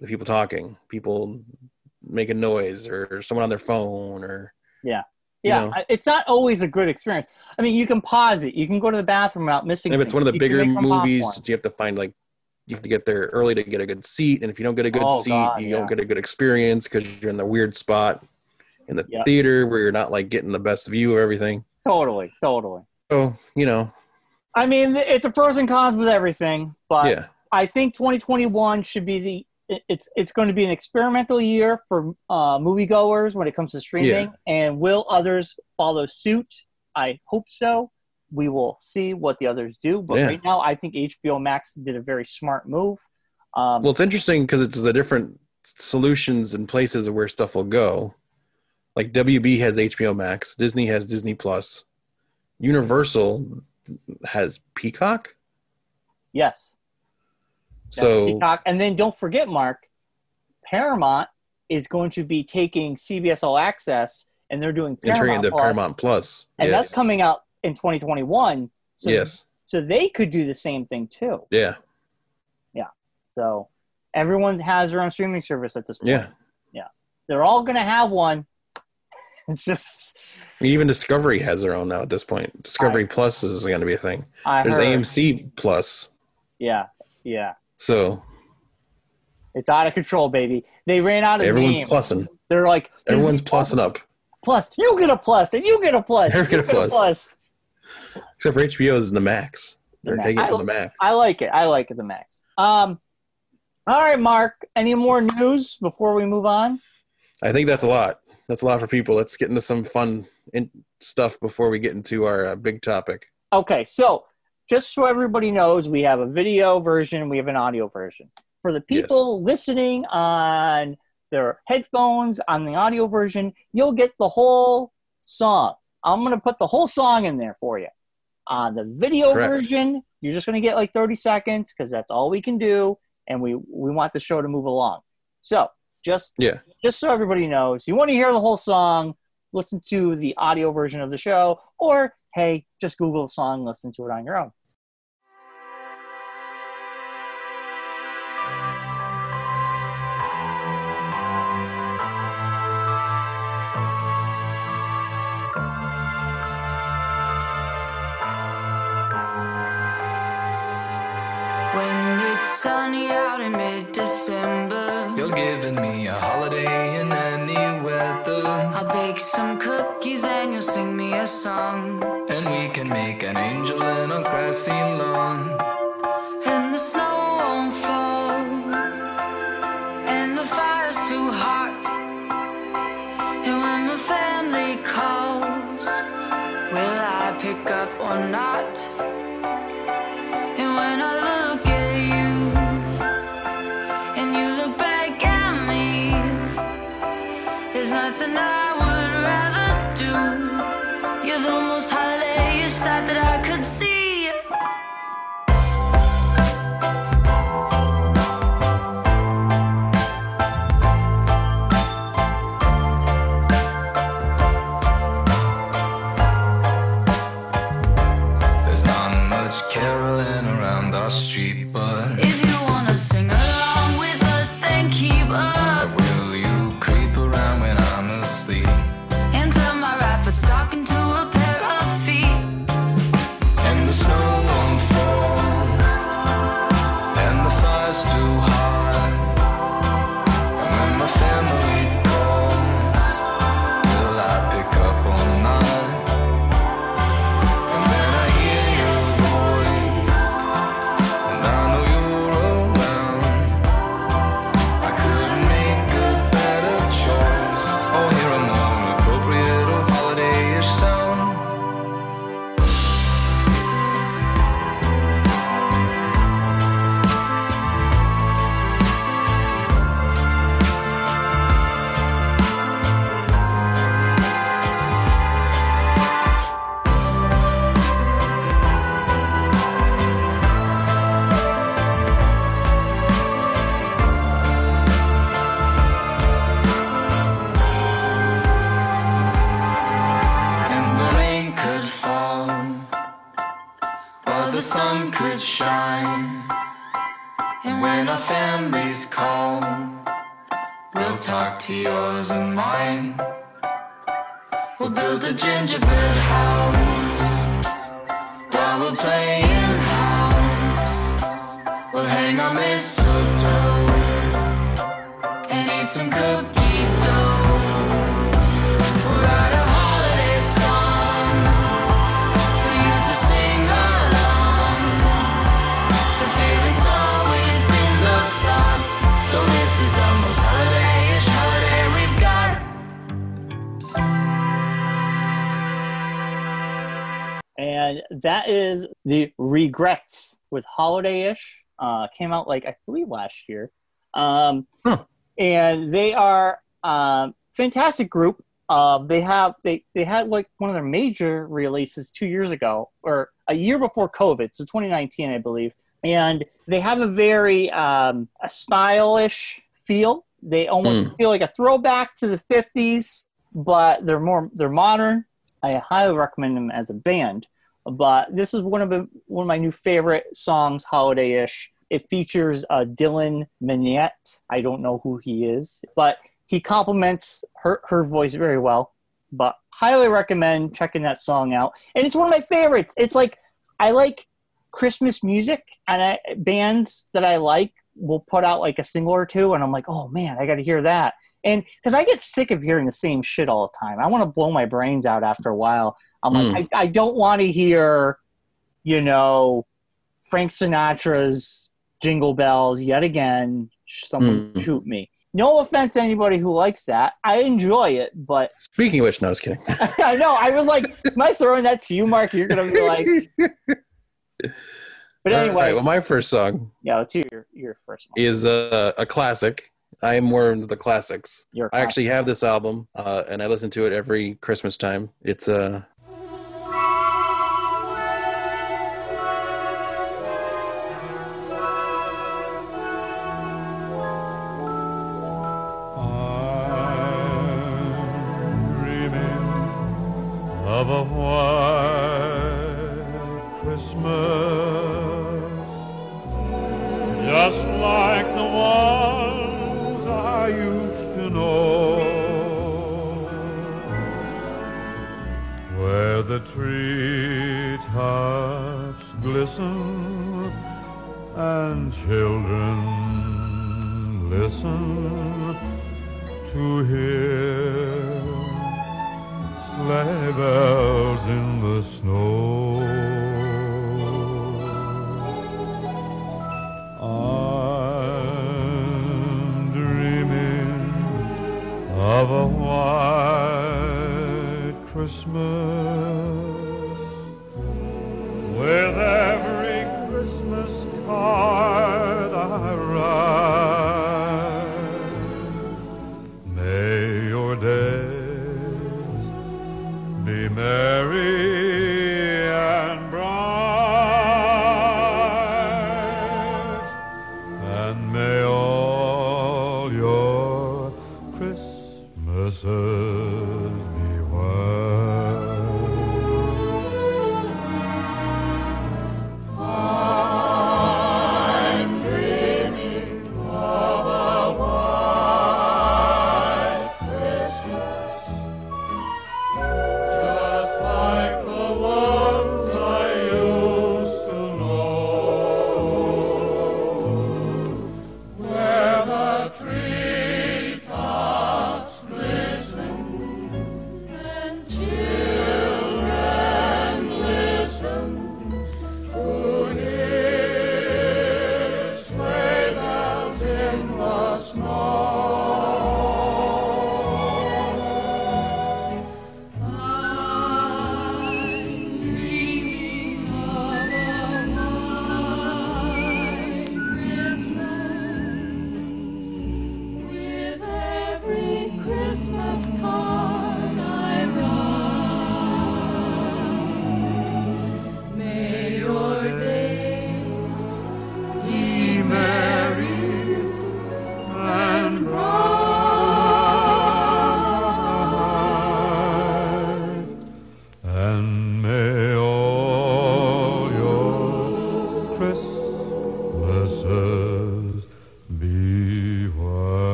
the people talking, people making noise, or someone on their phone, or Yeah, you know. It's not always a good experience. I mean, you can pause it. You can go to the bathroom without missing. if it's one of the. You bigger movies, you have to find like you have to get there early to get a good seat, and if you don't get a good Oh, seat, God, you yeah. don't get a good experience because you're in the weird spot in the Yeah. theater where you're not like getting the best view of everything. Totally, totally. So you know, I mean, it's a pros and cons with everything, but yeah, I think 2021 should be the. It's it's going to be an experimental year for uh, moviegoers when it comes to streaming, and will others follow suit? I hope so. We will see what the others do, but Yeah. right now, I think HBO Max did a very smart move. Um, well, it's interesting because it's the different solutions and places of where stuff will go. Like WB has HBO Max, Disney has Disney Plus, Universal has Peacock. yes, So Peacock. and then don't forget, Mark, Paramount is going to be taking CBS All Access, and they're doing Paramount into Plus, Paramount and yes. that's coming out in 2021. So, yes, so they could do the same thing too. yeah. Yeah. So Everyone has their own streaming service at this point. Yeah. Yeah. They're all going to have one. [LAUGHS] It's just, Even Discovery has their own now at this point. Discovery Plus is going to be a thing. I There's heard. AMC Plus. Yeah, yeah. So It's out of control, baby. They ran out of everyone's names. plussing. They're like, Everyone's Disney plussing up. Plus, you get a plus, and you get a plus. You and get a plus. plus. Except for HBO's and the max. They're The taking it to the max. I like it. I like it the max. Um, all right, Mark. Any more news before we move on? I think that's a lot. That's a lot for people. Let's get into some fun in- stuff before we get into our uh, big topic. Okay, so just so everybody knows, we have a video version, we have an audio version. For the people listening on their headphones on the audio version, you'll get the whole song. I'm going to put the whole song in there for you. On the video Correct. version, you're just going to get like 30 seconds because that's all we can do, and we we want the show to move along. So just Yeah. just so everybody knows, you want to hear the whole song, listen to the audio version of the show, or hey, just Google the song, listen to it on your own. Song And we can make an angel in a grassy lawn. We'll a gingerbread house that is the Regrettes with Holiday Ish. Uh, came out like I believe last year. Um, Huh. And they are um, fantastic group. Uh, they have they they had like one of their major releases two years ago or a year before COVID, so 2019, I believe. And they have a very um, a stylish feel. They almost feel like a throwback to the 50s, but they're more they're modern. I highly recommend them as a band. But this is one of the, one of my new favorite songs, holiday-ish, It features uh, Dylan Minnette. I don't know who he is, but he complements her, her voice very well. But highly recommend checking that song out. And it's one of my favorites. It's like I like Christmas music, and I, bands that I like will put out like a single or two, and I'm like, oh man, I got to hear that. And because I get sick of hearing the same shit all the time, I want to blow my brains out after a while. I'm like, I, I don't want to hear, you know, Frank Sinatra's Jingle Bells yet again. Someone Mm. shoot me. No offense to anybody who likes that. I enjoy it, but Speaking of which, no, I was kidding. [LAUGHS] I know. I was like, am I throwing that to you, Mark? You're gonna be like. [LAUGHS] But anyway, right, well, my first song yeah, let's hear your, your first one. is uh, a classic. I am more into the classics. I actually have this album, uh, and I listen to it every Christmas time. It's uh,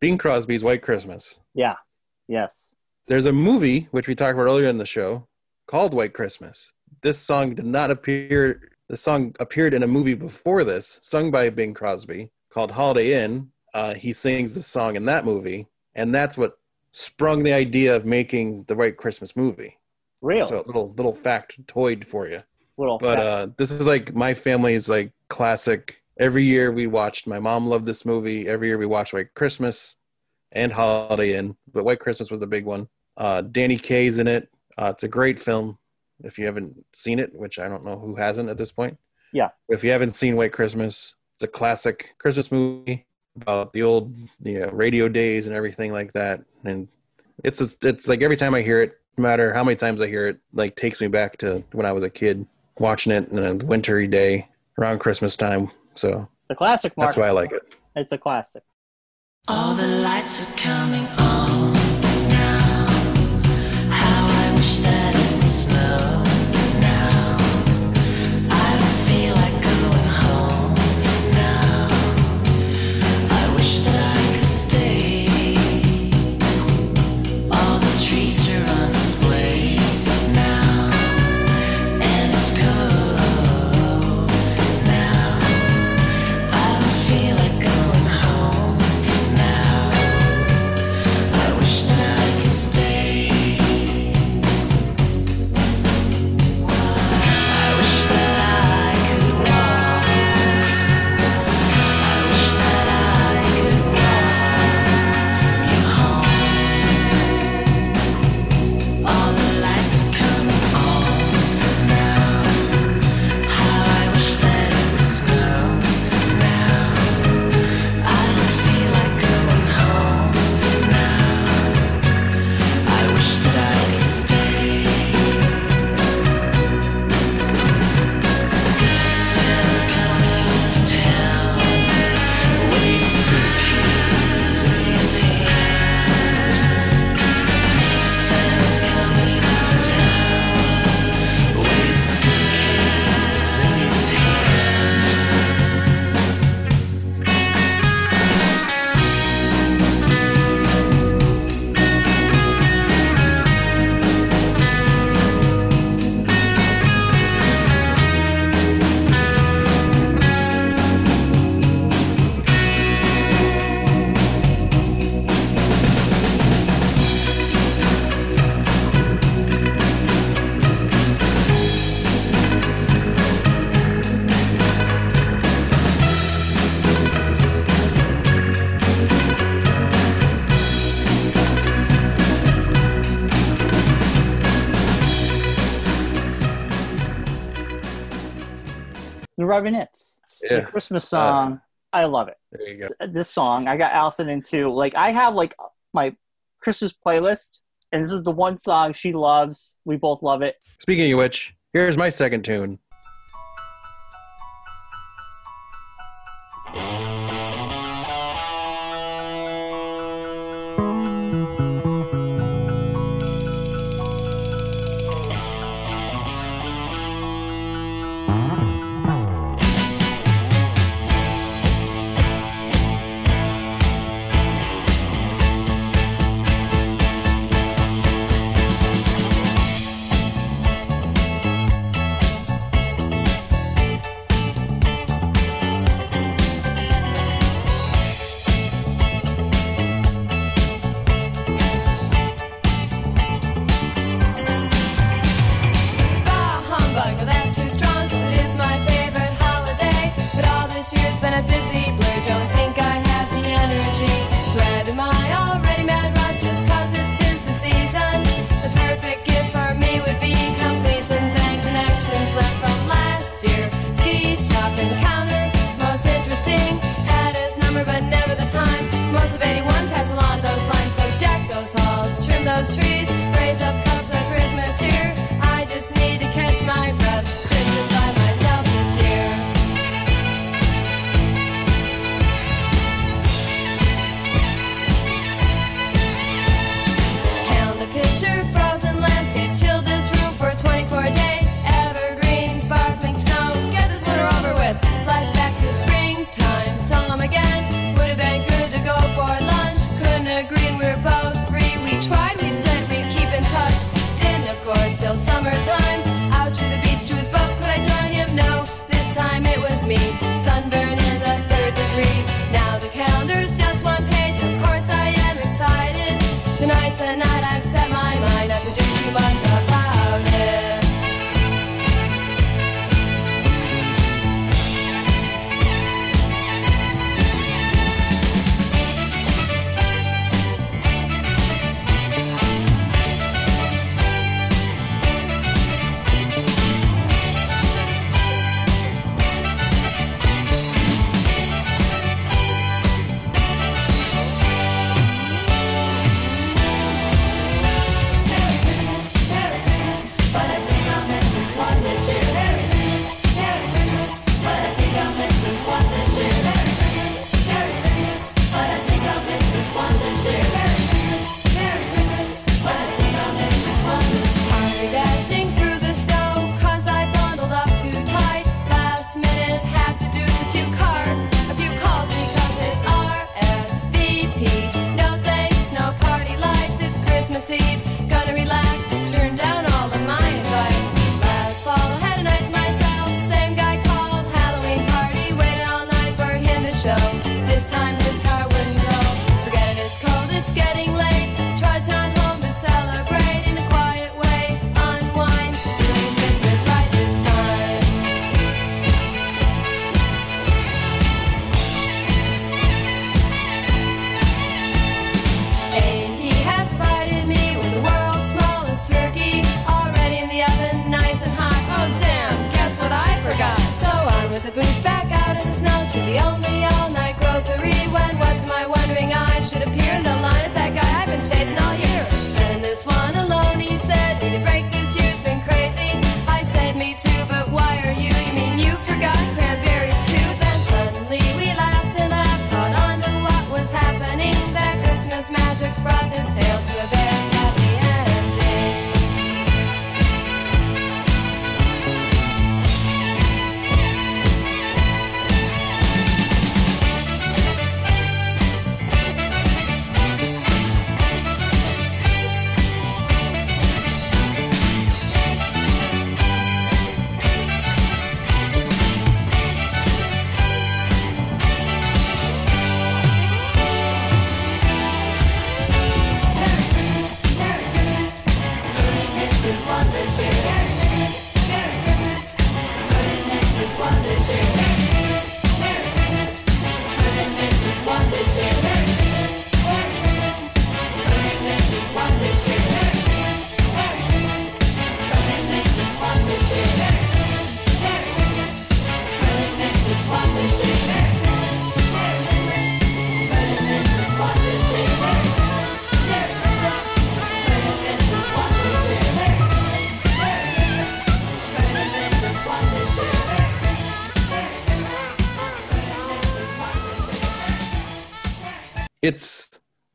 Bing Crosby's White Christmas. Yeah. Yes. There's a movie which we talked about earlier in the show called White Christmas. This song did not appear. The song appeared in a movie before this, sung by Bing Crosby, called Holiday Inn. Uh, he sings the song in that movie, and that's what sprung the idea of making the right Christmas movie. Real. So, a little little factoid for you. Little But uh, this is like my family's like classic. Every year we watched. My mom loved this movie. Every year we watched White Christmas and Holiday Inn, but White Christmas was the big one. Uh, Danny Kaye's in it. Uh, it's a great film. If you haven't seen it, which I don't know who hasn't at this point. Yeah. If you haven't seen White Christmas, it's a classic Christmas movie about the old you uh, know, radio days and everything like that. And it's a, it's like every time I hear it, no matter how many times I hear it, like takes me back to when I was a kid watching it on a wintry day around Christmas time. So it's a classic, Mark. that's why I like it. It's a classic. All the lights are coming on Robinettes. Yeah. Christmas uh, song. Uh, I love it. There you go. This song I got Allison into. Like I have like my Christmas playlist, and this is the one song she loves. We both love it. Speaking of which, here's my second tune.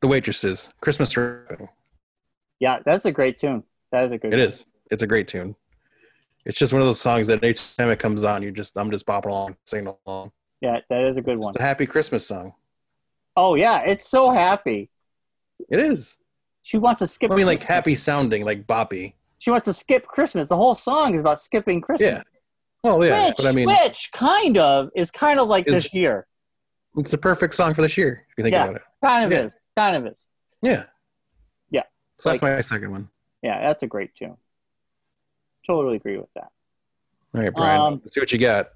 The waitresses. Christmas wrapping. Yeah, that's a great tune. That is a great. It tune. is. It's a great tune. It's just one of those songs that anytime it comes on, you just I'm just bopping along, singing along. Yeah, that is a good one. It's a happy Christmas song. Oh yeah, it's so happy. It is. She wants to skip. I mean, like Christmas. happy sounding, like boppy. She wants to skip Christmas. The whole song is about skipping Christmas. Yeah. Well, yeah, which, but I mean, which kind of is kind of like Is- this year. It's a perfect song for this year. If you think Yeah. about it. Kind of Yeah. is. Kind of is. Yeah. Yeah. So that's my second one. Yeah, that's a great tune. Totally agree with that. All right, Brian. Um, let's see what you got.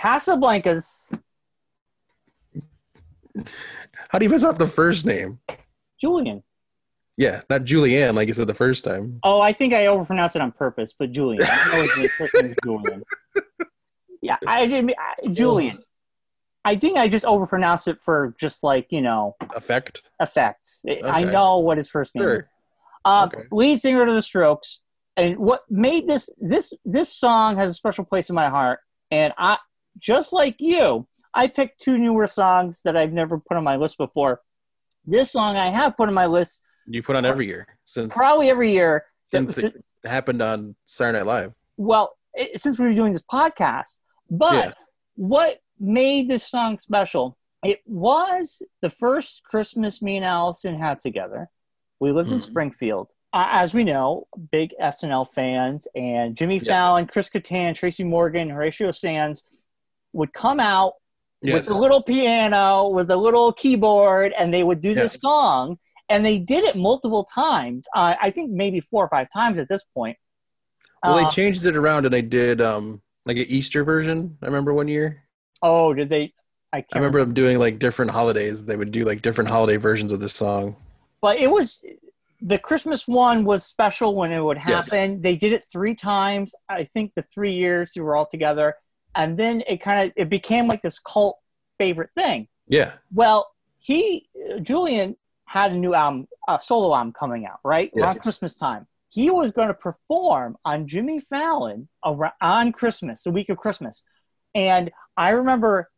Casablancas. How do you mess up the first name? Julian. Yeah, not Julianne, like you said the first time. Oh, I think I overpronounced it on purpose, but Julian. I know his first name is Julian. Yeah, I didn't. I, Julian. I think I just overpronounced it for just like you know Effect. effects. I know what his first name. is. Sure. Uh, Okay. Lead singer to the Strokes, and what made this this this song has a special place in my heart. And I just like you, I picked two newer songs that I've never put on my list before. This song I have put on my list You put on every year since probably every year. since it happened on Saturday Night Live. well, it, since we were doing this podcast, but Yeah. what made this song special? It was the first Christmas me and Allison had together. We lived in Mhm. Springfield. Uh, as we know, big SNL fans, and Jimmy Yes. Fallon, Chris Kattan, Tracy Morgan, Horatio Sanz would come out Yes. with a little piano, with a little keyboard, and they would do this song. And they did it multiple times. Uh, I think maybe four or five times at this point. Well, Uh, they changed it around and they did um like an Easter version. I remember one year. Oh, did they? I can't I remember them doing like different holidays. They would do like different holiday versions of this song. But it was the Christmas one was special when it would Yes. happen. They did it three times. I think the three years we were all together, and then it kind of it became like this cult favorite thing. Yeah. Well, he Julian had a new album, a solo album coming out right around Yes. Christmas time. He was going to perform on Jimmy Fallon around, on Christmas, the week of Christmas, and I remember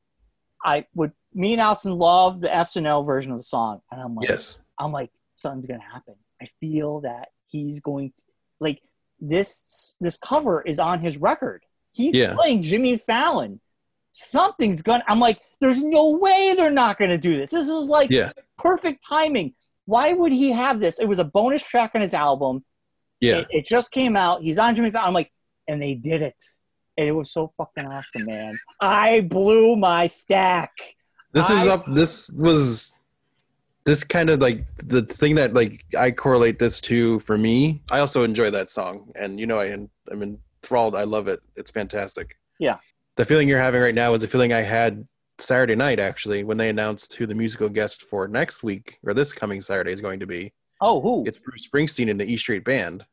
I would me and Allison loved the SNL version of the song, and I'm like, Yes. I'm like, something's gonna happen. I feel that he's going to like this. This cover is on his record. He's Yeah. playing Jimmy Fallon. Something's gonna. I'm like, there's no way they're not gonna do this. This is like Yeah. perfect timing. Why would he have this? It was a bonus track on his album. Yeah. It, it just came out. He's on Jimmy Fallon. I'm like, and they did it. And it was so fucking awesome, man. I blew my stack. This is up. This was this kind of like the thing that like I correlate this to for me. I also enjoy that song, and you know I I'm enthralled. I love it. It's fantastic. Yeah. The feeling you're having right now is the feeling I had Saturday night actually when they announced who the musical guest for next week or this coming Saturday is going to be. Oh, who? It's Bruce Springsteen and the E Street Band.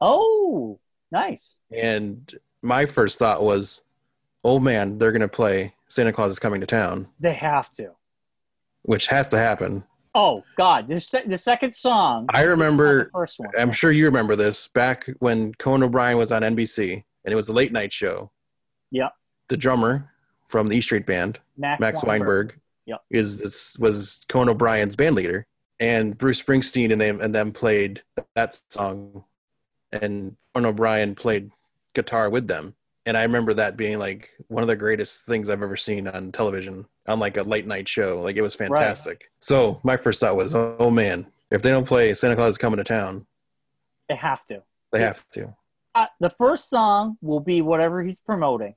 Oh, nice. And my first thought was, oh man, they're going to play Santa Claus is Coming to Town, They have to. which has to happen. Oh God, the, the second song. I remember, the first one. I'm sure you remember this, back when Conan O'Brien was on NBC and it was a late night show. Yep. The drummer from the E Street Band, Max, Max Weinberg, Yep. is this was Conan O'Brien's band leader, and Bruce Springsteen and them and them played that song, and Conan O'Brien played guitar with them, and I remember that being like one of the greatest things I've ever seen on television on like a late night show. Like it was fantastic. So my first thought was, oh man, if they don't play Santa Claus is coming to town, They have to. they have to. Uh, the first song will be whatever he's promoting,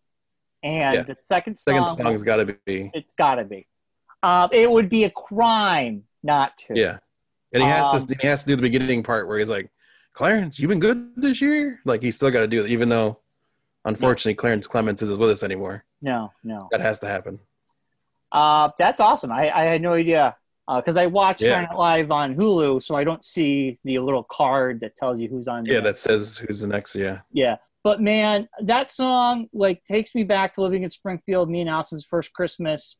and Yeah. the second song, Second song's got to be it's got to be. Um, it would be a crime not to. yeah, and he has Um, to he has to do the beginning part where he's like, Clarence, you've been good this year. Like he's still got to do it, even though unfortunately Clarence Clemons isn't with us anymore. No, no. That has to happen. Uh, that's awesome. I, I had no idea because I watch Yeah. Live on Hulu, so I don't see the little card that tells you who's on. Yeah, there. that says who's the next. Yeah, Yeah. But man, that song like takes me back to living in Springfield, me and Allison's first Christmas.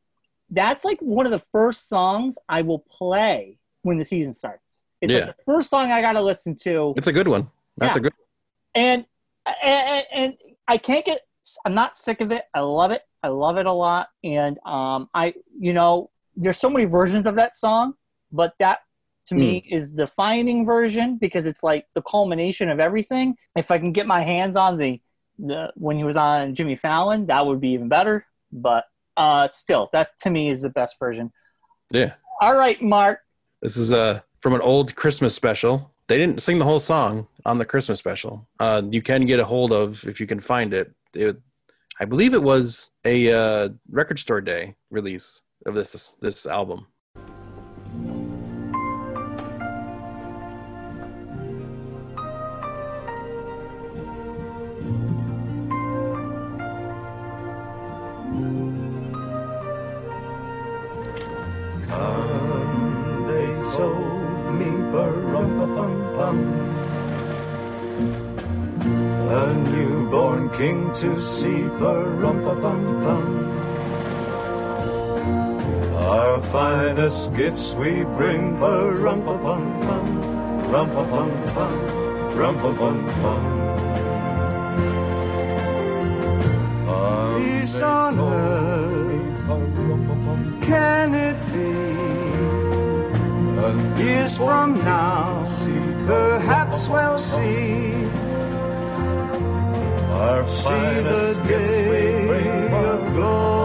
That's like one of the first songs I will play when the season starts. It's like Yeah. the first song I got to listen to. it's a good one. That's Yeah. a good. One. And, and and I can't get I'm not sick of it. I love it. I love it a lot. And um I you know, there's so many versions of that song, but that to me Hmm. is the defining version because it's like the culmination of everything. If I can get my hands on the the when he was on Jimmy Fallon, that would be even better. But uh still, that to me is the best version. Yeah, All right, Mark. this is uh from an old Christmas special. They didn't sing the whole song on the Christmas special. Uh, you can get a hold of if you can find it. it I believe it was a uh, record store day release of this this album. King to see, bum bum Our finest gifts we bring, bum bum bum rum bum bum rum bum bum Peace on earth, can it be? And years from now, perhaps we'll see. Our see the day of glory.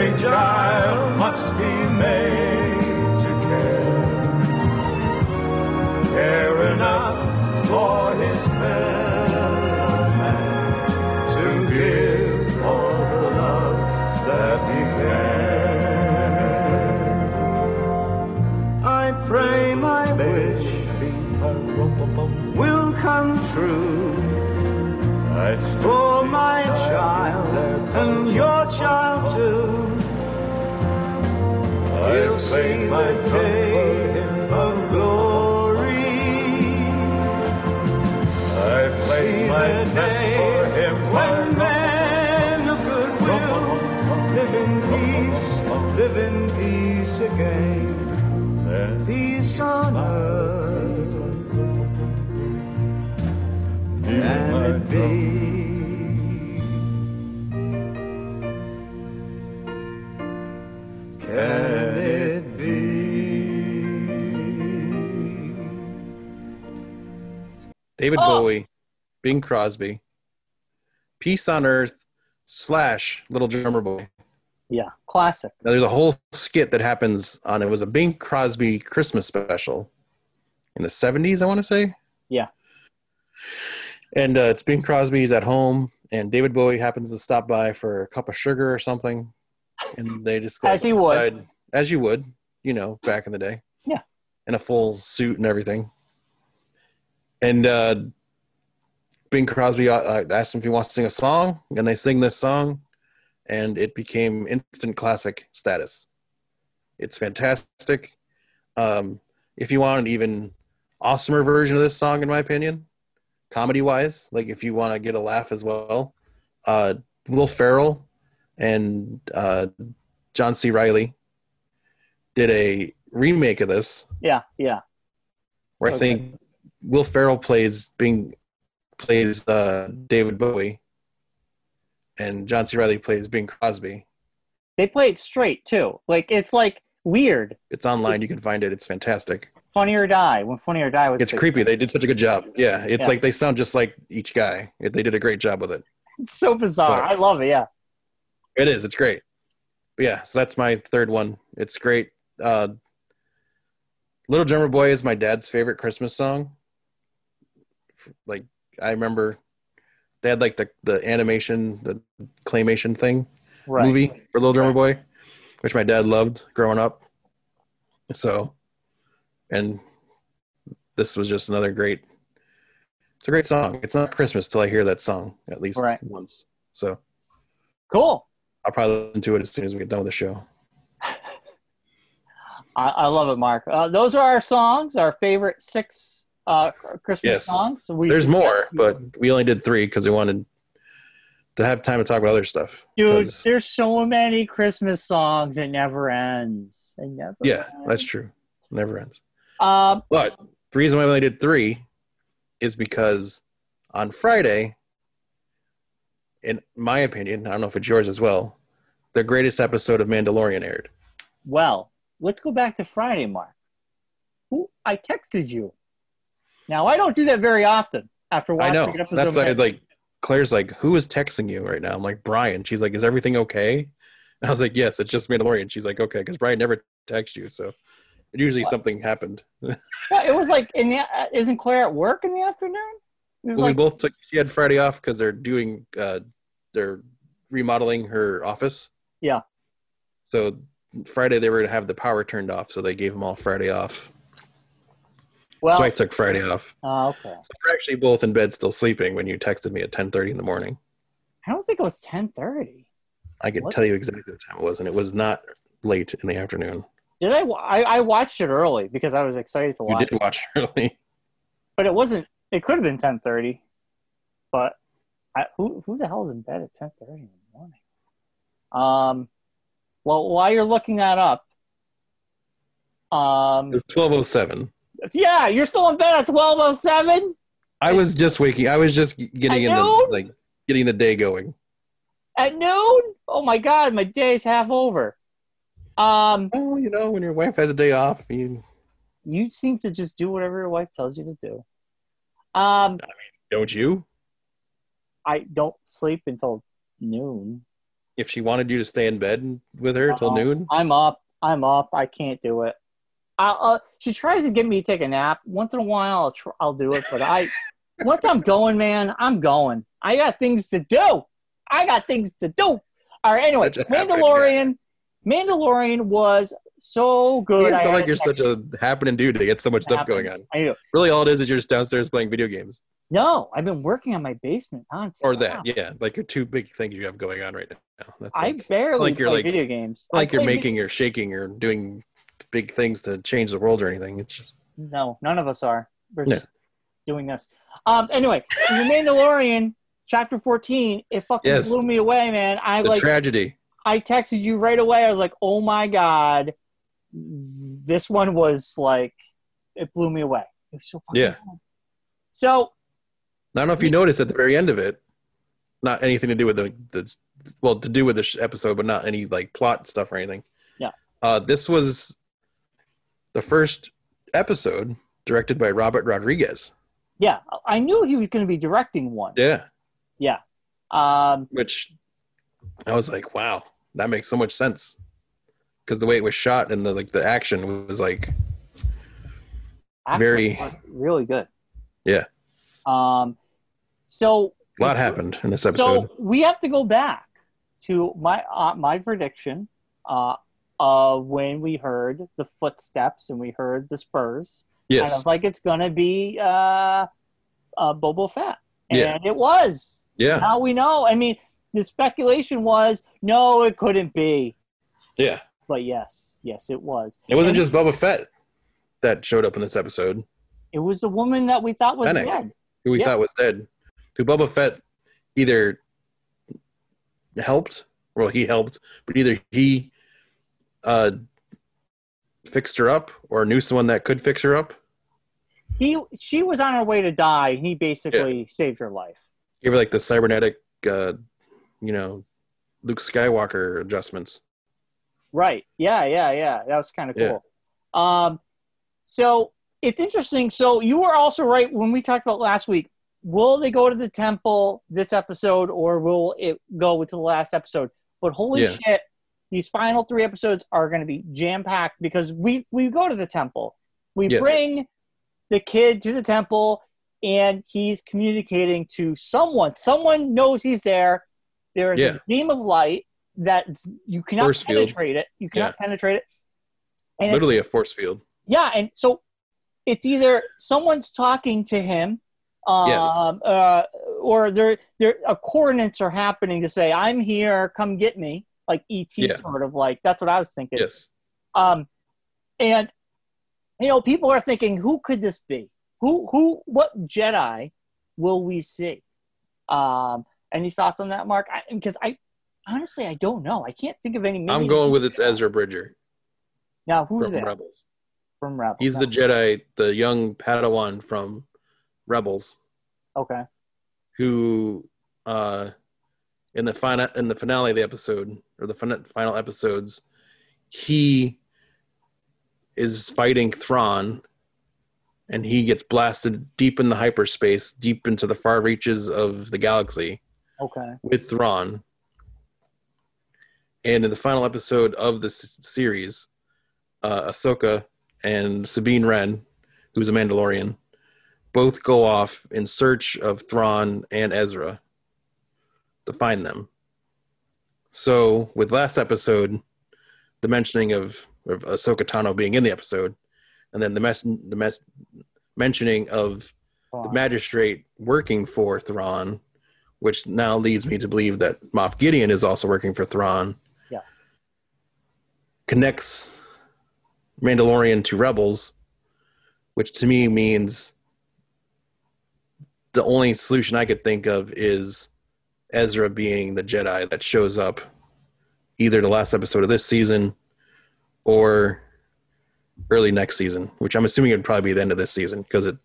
Every child must be made to care. Care enough for his fellow man to give all the love that he can. I pray my wish will come true. As for my child and your see the day David Oh. Bowie, Bing Crosby, Peace on Earth slash Little Drummer Boy. Yeah, classic. Now, there's a whole skit that happens on it was a Bing Crosby Christmas special in the 70s, I want to say. Yeah. And uh, it's Bing Crosby's at home, and David Bowie happens to stop by for a cup of sugar or something, and they just go As he would. as you would, you know, back in the day. Yeah. in a full suit and everything. And uh, Bing Crosby uh, asked him if he wants to sing a song, and they sing this song, and it became instant classic status. It's fantastic. Um, if you want an even awesomer version of this song, in my opinion, comedy wise, like if you want to get a laugh as well, uh, Will Ferrell and uh, John C. Reilly did a remake of this Yeah, yeah. where So I think Will Ferrell plays being plays uh, David Bowie, and John C. Reilly plays Bing Crosby. They play it straight too. Like it's like weird. It's online. You can find it. It's fantastic. Funny or Die. When Funny or Die was It's big. creepy. They did such a good job. Yeah, it's Yeah. like they sound just like each guy. They did a great job with it. It's so bizarre. But- I love it. Yeah. It is. It's great. But yeah, so that's my third one. It's great. Uh, Little Drummer Boy is my dad's favorite Christmas song. Like I remember, they had like the the animation, the claymation thing Right. movie for Little Drummer Boy, which my dad loved growing up. So, and this was just another great. It's a great song. It's not Christmas till I hear that song at least Right. once. So Cool. I'll probably listen to it as soon as we get done with the show. [LAUGHS] I, I love it, Mark. Uh, those are our songs, our favorite six uh, Christmas Yes. songs. So we There's more, but we only did three because we wanted to have time to talk about other stuff. Dude, 'Cause- there's so many Christmas songs. It never ends. It never. yeah, ends. that's true. It never ends. Um, But the reason why we only did three is because on Friday, in my opinion, I don't know if it's yours as well, the greatest episode of Mandalorian aired. well, let's go back to Friday, Mark. Who I texted you. Now I don't do that very often. After watching I know. an episode, That's like, like Claire's like, who is texting you right now? I'm like, Brian. She's like, is everything okay? And I was like, yes, it's just Mandalorian. She's like, okay, because Brian never texts you. So Usually something happened. [LAUGHS] Yeah, it was like in the uh, isn't Claire at work in the afternoon? Well, like we both took. She had Friday off because they're doing. Uh, they're remodeling her office. Yeah. So Friday they were to have the power turned off, so they gave them all Friday off. Well, so I took Friday off. oh, okay. So we're actually both in bed still sleeping when you texted me at ten thirty in the morning. I don't think it was ten thirty. I could What? tell you exactly what time it was, and it was not late in the afternoon. Did I, I? I watched it early because I was excited to watch. You did watch [LAUGHS] early. but it wasn't. It could have been ten thirty, but I, who who the hell is in bed at ten thirty in the morning? Um, well, while you're looking that up, um, It was twelve oh seven. Yeah, you're still in bed at twelve oh seven. I was just waking. I was just getting in the noon? like getting the day going. At noon? Oh my god, my day's half over. Um, Oh, you know, when your wife has a day off, you you seem to just do whatever your wife tells you to do. Um, I mean, don't you? I don't sleep until noon. If she wanted you to stay in bed with her till Uh-oh. noon, I'm up. I'm up. I can't do it. I, uh, she tries to get me to take a nap once in a while. I'll tr- I'll do it, but I once I'm going, man, I'm going. I got things to do. I got things to do. All right. Anyway, Such a happening Mandalorian. Mandalorian was so good. you I sound like you're such a happening dude to get so much stuff Happening. going on. I do. Really, all it is is you're just downstairs playing video games, No, I've been working on my basement nonstop. or that. Yeah, like your two big things you have going on right now. That's I like, barely like you're play like- video games. I like you're making or shaking or doing big things to change the world or anything. It's just No, none of us are. We're No. just doing this. Um. Anyway, The Mandalorian, chapter fourteen. It fucking Yes. blew me away, man. I the like. tragedy. I texted you right away. I was like, "Oh my god, this one was like, it blew me away. It was so fucking Yeah. So I don't know if you noticed at the very end of it, not anything to do with the, the well, to do with this episode, but not any like plot stuff or anything. Yeah. Uh, this was the first episode directed by Robert Rodriguez. yeah, I knew he was going to be directing one. Yeah. Yeah. Um. Which I was like, wow, that makes so much sense. Because the way it was shot and the like the action was like Very- really good. Yeah. Um. So a lot happened in this episode. So we have to go back to my uh, my prediction uh, of when we heard the footsteps and we heard the Spurs. And I yes. was like, it's gonna be uh, uh, Boba Fett, and Yeah. it was. Yeah. Now we know. I mean, the speculation was no, it couldn't be, Yeah. but yes, yes, it was. It wasn't And just Boba Fett that showed up in this episode, It was the woman that we thought was Fennec. dead. who we Yeah. thought was dead. Who Boba Fett either helped, well, he helped, but either he uh, fixed her up or knew someone that could fix her up. He, she was on her way to die, he basically saved her life. Give her like the cybernetic, uh, you know, Luke Skywalker adjustments. Right. Yeah, yeah, yeah. That was kind of cool. Yeah. Um, so it's interesting. So you were also right when we talked about last week. Will they go to the temple this episode, or will it go with the last episode? But holy Yeah. shit, these final three episodes are going to be jam packed because we we go to the temple, we Yes. bring the kid to the temple, and he's communicating to someone. Someone knows he's there. There is Yeah. a beam of light that you cannot Force field. penetrate it. You cannot penetrate it. And Literally a force field. yeah, and so it's either someone's talking to him, um, Yes. uh, or there there coordinates are happening to say, "I'm here, come get me," like ET Yeah. sort of like. That's what I was thinking. Yes. Um, and you know, people are thinking, who could this be? Who who what Jedi will we see? Um, any thoughts on that, Mark? Because I, honestly I don't know. I can't think of any. I'm going with it's Ezra Bridger now. Who's from that Rebels. from Rebels? He's the Jedi, the young Padawan from Rebels. okay. who uh in the final in the finale of the episode or the fin- final episodes he is fighting Thrawn and he gets blasted deep in the hyperspace deep into the far reaches of the galaxy Okay. with Thrawn and in the final episode of this series uh Ahsoka and Sabine Wren, who's a Mandalorian, both go off in search of Thrawn and Ezra to find them. So, with last episode, the mentioning of, of Ahsoka Tano being in the episode, and then the mess the mess mentioning of the magistrate working for Thrawn, which now leads me to believe that Moff Gideon is also working for Thrawn. Yes. Connects Mandalorian to Rebels, which to me means the only solution I could think of is Ezra being the Jedi that shows up either the last episode of this season or early next season, which I'm assuming it would probably be the end of this season because it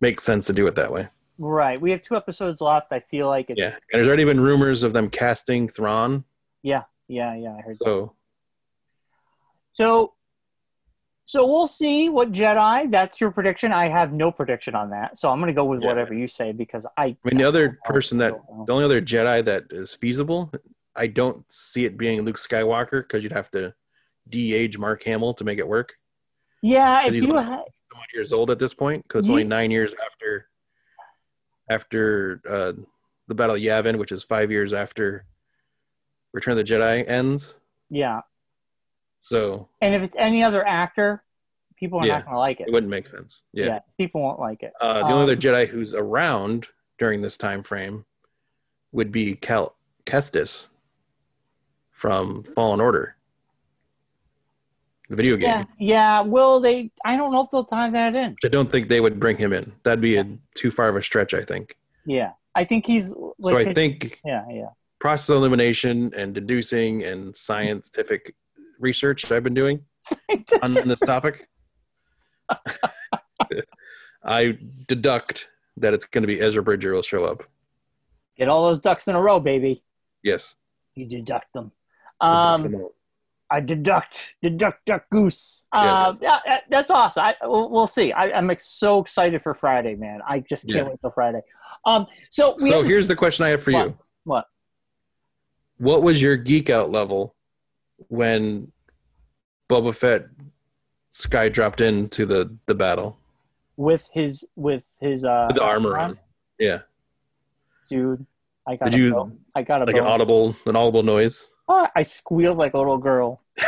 makes sense to do it that way. Right. We have two episodes left. I feel like it's Yeah, and there's already been rumors of them casting Thrawn, yeah, yeah, yeah. I heard that. so So, we'll see what Jedi. That's your prediction. I have no prediction on that, so I'm going to go with Yeah. whatever you say because I. I mean the other person that the only other Jedi that is feasible, I don't see it being Luke Skywalker because you'd have to de-age Mark Hamill to make it work. Yeah, if he's you like- ha- Someone years old at this point because it's only nine years after after uh, the Battle of Yavin, which is five years after Return of the Jedi ends. yeah, So and if it's any other actor, people are Yeah, not going to like it. it wouldn't make sense. yeah. Yeah. people won't like it. Uh, the only other Um, Jedi who's around during this time frame would be Cal Kestis from Fallen Order, the video game. Yeah, yeah. Will they? I don't know if they'll tie that in. I don't think they would bring him in. That'd be a, too far of a stretch. I think. Yeah, I think he's. Like, so I think Yeah, yeah. process elimination and deducing and scientific research I've been doing [LAUGHS] on this topic. I deduct that it's going to be Ezra Bridger will show up. Get all those ducks in a row, baby. Yes. You deduct them. Um, I deduct, deduct, duck, goose. Uh, yeah, yeah, that's awesome. I, we'll, we'll see. I, I'm ex- so excited for Friday, man. I just can't Yeah. wait till Friday. Um, so we so have- here's the question I have for What? you. what? What was your geek out level when Boba Fett Sky dropped into the, the battle? with his with his uh With the armor on. Yeah. dude. I got Did a you-. I got a Like an audible an audible noise. Oh, I squealed like a little girl. [LAUGHS]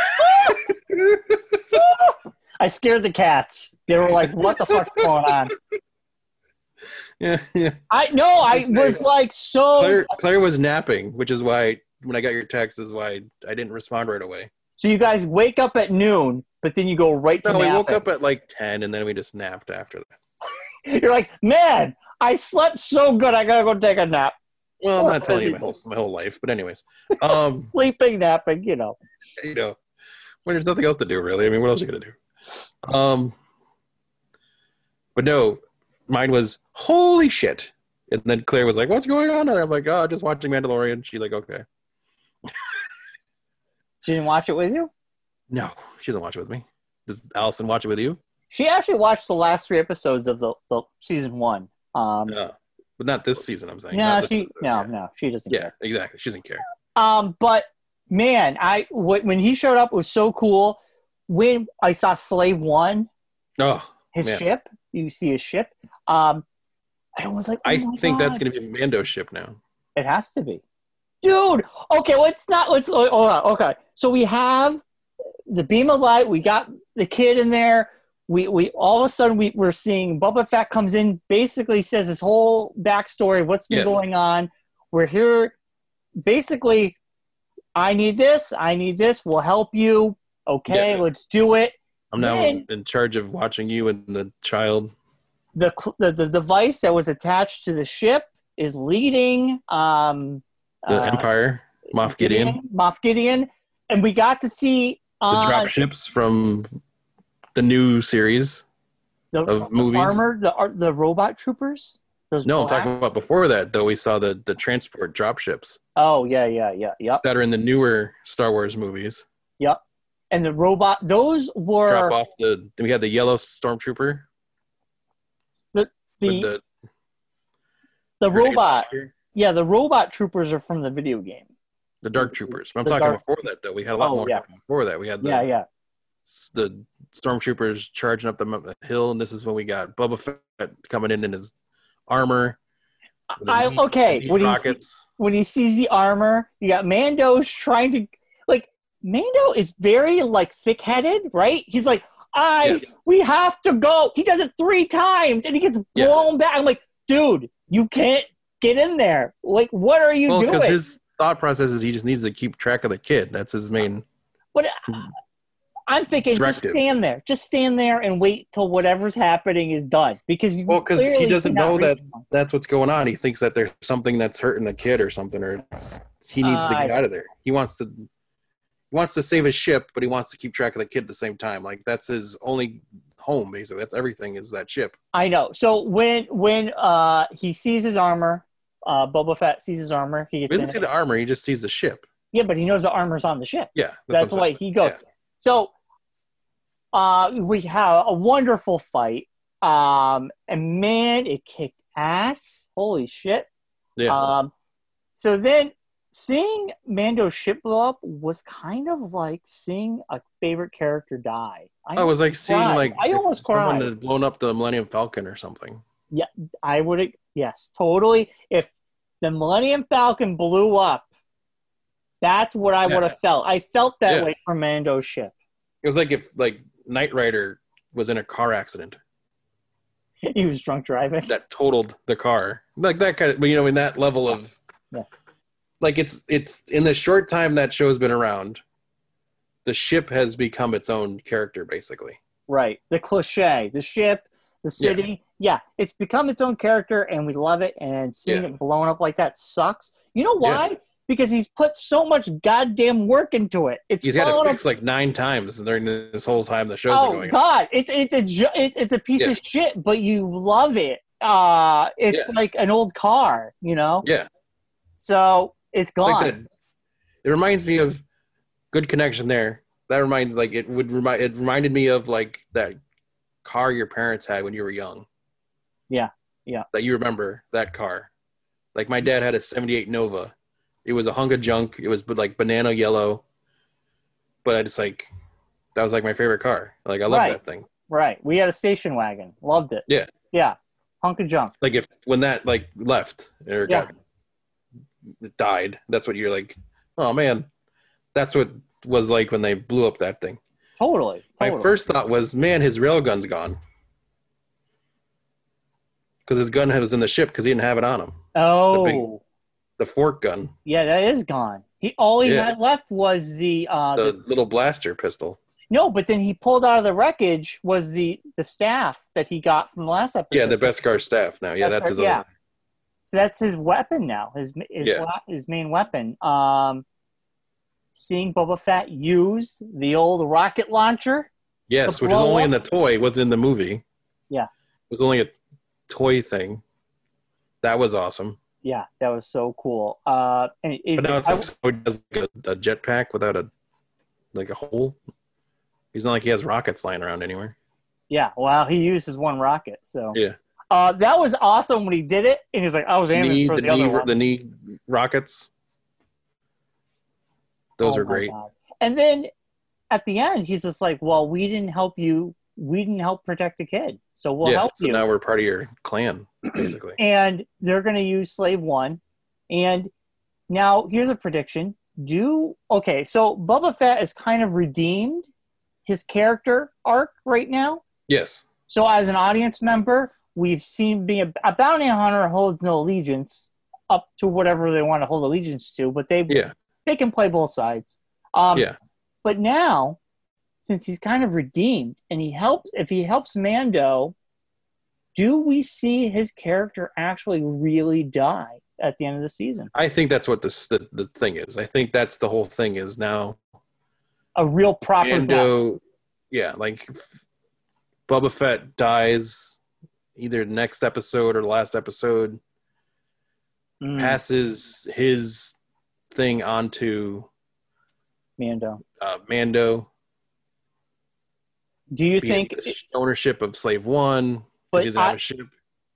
[LAUGHS] I scared the cats. They were like, "What the fuck's going on?" Yeah, yeah. I no, I was like so. Claire Claire was napping, which is why when I got your text is why I didn't respond right away. So you guys wake up at noon, but then you go right to No, we woke up at like ten and then we just napped after that. [LAUGHS] You're like, man, I slept so good. I gotta go take a nap. Well, I'm not telling you my whole my whole life, but anyways. Um [LAUGHS] Sleeping, napping, you know. you know, when there's nothing else to do, really. I mean, what else are you gonna do? Um, but no, mine was holy shit, and then Claire was like, "What's going on?" And I'm like, "Oh, just watching Mandalorian." She's like, "Okay." [LAUGHS] She didn't watch it with you. No, she doesn't watch it with me. Does Allison watch it with you? She actually watched the last three episodes of the, the season one. Um, No, but not this season. I'm saying. no, she episode, no yeah. no she doesn't. Yeah, care. exactly. She doesn't care. Um, but man, I wh- when he showed up it was so cool. When I saw Slave One, Oh, his Man. ship, you see his ship. Um, I was like, oh I think that's going to be a Mando ship now. It has to be, dude. Okay, let's not. Let's on. Okay, so we have the beam of light. We got the kid in there. We we all of a sudden we we're seeing Boba Fett comes in. Basically says his whole backstory. What's been Yes. going on? We're here. Basically, I need this. I need this. We'll help you. Okay, Yeah. let's do it. I'm now Man. in charge of watching you and the child. the, the the device that was attached to the ship is leading um, The uh, Empire, Moff Gideon, Moff Gideon, and we got to see the uh, drop ships from the new series. the, of the movies. armor, the the robot troopers. Those No, I'm talking about before that though. We saw the the transport drop ships Oh yeah, yeah, yeah, yep, that are in the newer Star Wars movies. yep. And the robot, those were Drop off the. We had the yellow stormtrooper. the with the, the robot. Yeah, the robot troopers are from the video game. the dark troopers. I'm The talking dark- before that though. We had a lot Oh, more yeah. before that. We had the Yeah, yeah. the stormtroopers charging up the hill, and this is when we got Boba Fett coming in in his armor. his I okay when he when he sees the armor, you got Mando trying to like Mando is very like thick headed, right? He's like, I Yes. we have to go. He does it three times and he gets blown back. I'm like, dude, you can't get in there. Like, what are you Well, doing? because his thought process is he just needs to keep track of the kid. That's his main. But I'm thinking, Directive. just stand there, just stand there and wait till whatever's happening is done because Well, because he doesn't know that them. that's what's going on. He thinks that there's something that's hurting the kid or something, or it's, he needs to get Uh, out of there. He wants to. He wants to save his ship, but he wants to keep track of the kid at the same time. Like that's his only home, basically. That's everything is that ship. I know. So when when uh he sees his armor, uh Boba Fett sees his armor. He He doesn't see it. the armor; he just sees the ship. yeah, but he knows the armor's on the ship. Yeah, That's, what I'm why he goes. Yeah. So uh we have a wonderful fight. Um and man, it kicked ass. Holy shit. Yeah, Um so then seeing Mando's ship blow up was kind of like seeing a favorite character die. I, I was like seeing like I almost someone cried. had blown up the Millennium Falcon or something. Yeah, I would yes, totally. If the Millennium Falcon blew up, that's what I Yeah. would have felt. I felt that Yeah. way for Mando's ship. It was like if like Knight Rider was in a car accident [LAUGHS] he was drunk driving. that totaled the car, like that kind of. You know, in that level of, Yeah. like it's it's in the short time that show's been around, the ship has become its own character basically. Right. The cliche, the ship, the city. Yeah. it's become its own character and we love it. And seeing Yeah. it blown up like that sucks. You know why? Because he's put so much goddamn work into it. It's He's had up like nine times during this whole time the show's Oh going. on. God, it's it's a ju- it's, it's a piece Yeah. of shit, but you love it. Uh, it's Yeah. like an old car, you know. Yeah, So it's gone. like that. It reminds me of good connection there. That reminds like it would remind it reminded me of like that car your parents had when you were young. Yeah, yeah. That you remember that car. Like my dad had a '78 Nova. It was a hunk of junk. It was like banana yellow. But I just like that was like my favorite car. Like I love Right. that thing. Right. We had a station wagon. Loved it. Yeah. Yeah. Hunk of junk. Like if when that like left or Yeah. got died, that's what you're like. Oh man, that's what was like when they blew up that thing. Totally. My first thought was, man, his railgun's gone. Because his gun was in the ship because he didn't have it on him. Oh, big- The fork gun, yeah, that is gone. He all he Yeah. had left was the uh the the, little blaster pistol. no, but then he pulled out of the wreckage was the the staff that he got from the last episode. Yeah, the Beskar staff now. Yeah, Beskar, that's his yeah. other. So that's his weapon now. His his, Yeah. his main weapon. Um, seeing Boba Fett use the old rocket launcher. Yes, which is only in the up? toy, wasn't in the movie. Yeah. It was only a toy thing. That was awesome. Yeah, that was so cool. Uh, and But now it's like he does like a, a jetpack without a like a hole. He's not like he has rockets lying around anywhere. yeah, well, he uses one rocket. So Yeah. uh, that was awesome when he did it, and he's like, "I was aiming Knee, for the, the, other knee, one." the knee rockets. Those Oh are great. God. And then at the end, he's just like, "Well, we didn't help you. We didn't help protect the kid, so we'll yeah, help so you." now we're part of your clan, [CLEARS THROAT] basically. and they're going to use slave one and now here's a prediction do okay so Boba Fett is kind of redeemed his character arc right now yes. so as an audience member we've seen being a, a bounty hunter holds no allegiance up to whatever they want to hold allegiance to but they Yeah. They can play both sides um Yeah. but now since he's kind of redeemed and he helps if he helps mando do we see his character actually really die at the end of the season I think that's what this the, the thing is. I think that's the whole thing is now a real proper death. Mando yeah, like Boba Fett dies either next episode or last episode, Mm, passes his thing onto mando uh, Mando. do you think the ownership of Slave One? But But he doesn't I- have a ship.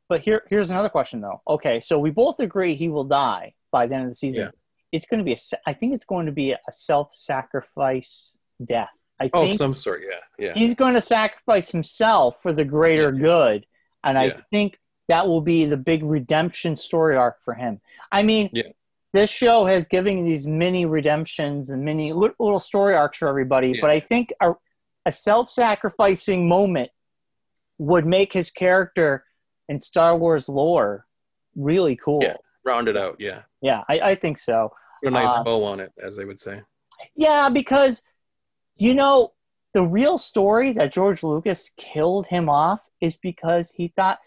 but here here's another question though okay so we both agree he will die by the end of the season Yeah. it's going to be a i think it's going to be a self-sacrifice death I Oh, think some sort. Yeah, yeah. he's going to sacrifice himself for the greater good, and I think that will be the big redemption story arc for him. I mean, Yeah. This show has given these mini redemptions and mini little story arcs for everybody, Yeah. but I think a, a self-sacrificing moment would make his character in Star Wars lore really cool. Yeah. Round it out. Yeah. Yeah, I, I think so. Put a nice Uh, bow on it, as they would say. Yeah, because you know the real story that George Lucas killed him off is because he thought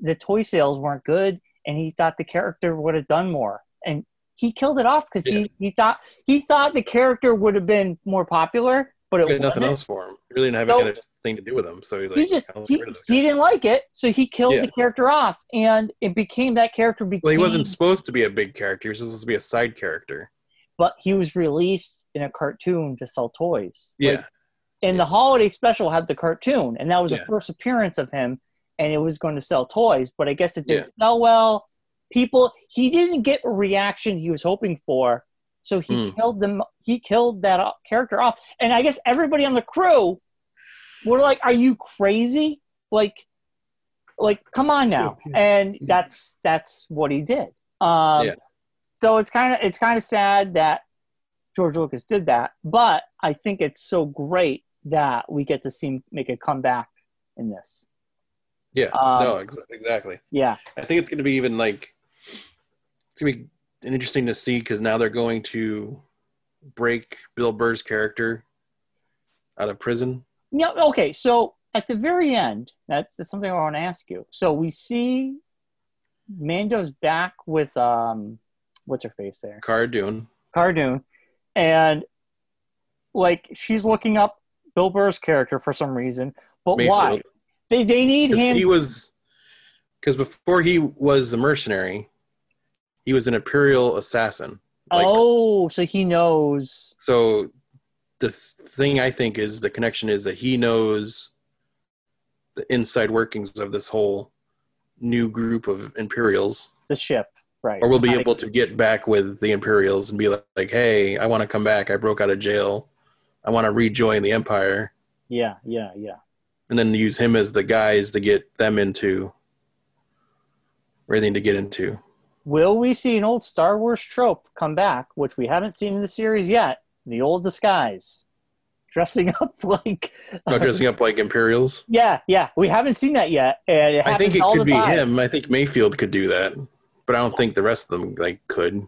the toy sales weren't good, and he thought the character would have done more, and he killed it off because Yeah. he, he thought he thought the character would have been more popular, but it He nothing else for him. He really didn't have No. any other thing to do with him. So he's like, He just he, rid of this he didn't like it, so he killed Yeah. the character off, and it became that character became. Well, he wasn't supposed to be a big character. He was supposed to be a side character. but he was released in a cartoon to sell toys. Yeah. Like, and the holiday special had the cartoon, and that was Yeah. the first appearance of him, and it was going to sell toys, but I guess it didn't Yeah. sell well. People, he didn't get a reaction he was hoping for, so he Mm. killed them. He killed that character off, and I guess everybody on the crew were like, "Are you crazy? Like, like, come on now!" And that's that's what he did. Um, Yeah. So it's kind of it's kind of sad that George Lucas did that, but I think it's so great that we get to see him make a comeback in this. Yeah. Um, no, ex- exactly. Yeah, I think it's going to be even like it's going to be interesting to see because now they're going to break Bill Burr's character out of prison. yeah. Okay, so at the very end, that's, that's something I want to ask you. So we see Mando's back with um, what's her face there, Cara Dune. Cardoon, and like she's looking up Bill Burr's character for some reason, but why? They they need him. he was because before he was a mercenary, he was an imperial assassin. Like, oh, so he knows. So the th- thing I think is the connection is that he knows the inside workings of this whole new group of Imperials, the ship, right? or we'll be able to get back with the Imperials and be like, like "Hey, I want to come back. I broke out of jail. I want to rejoin the Empire," Yeah, yeah, yeah. and then use him as the guys to get them into they to get into. Will we see an old Star Wars trope come back, which we haven't seen in the series yet? The old disguise, dressing up [LAUGHS] like. Not uh, dressing up like Imperials. Yeah, yeah, we haven't seen that yet, and it I think it could be time. him. I think Mayfield could do that, but I don't think the rest of them like could.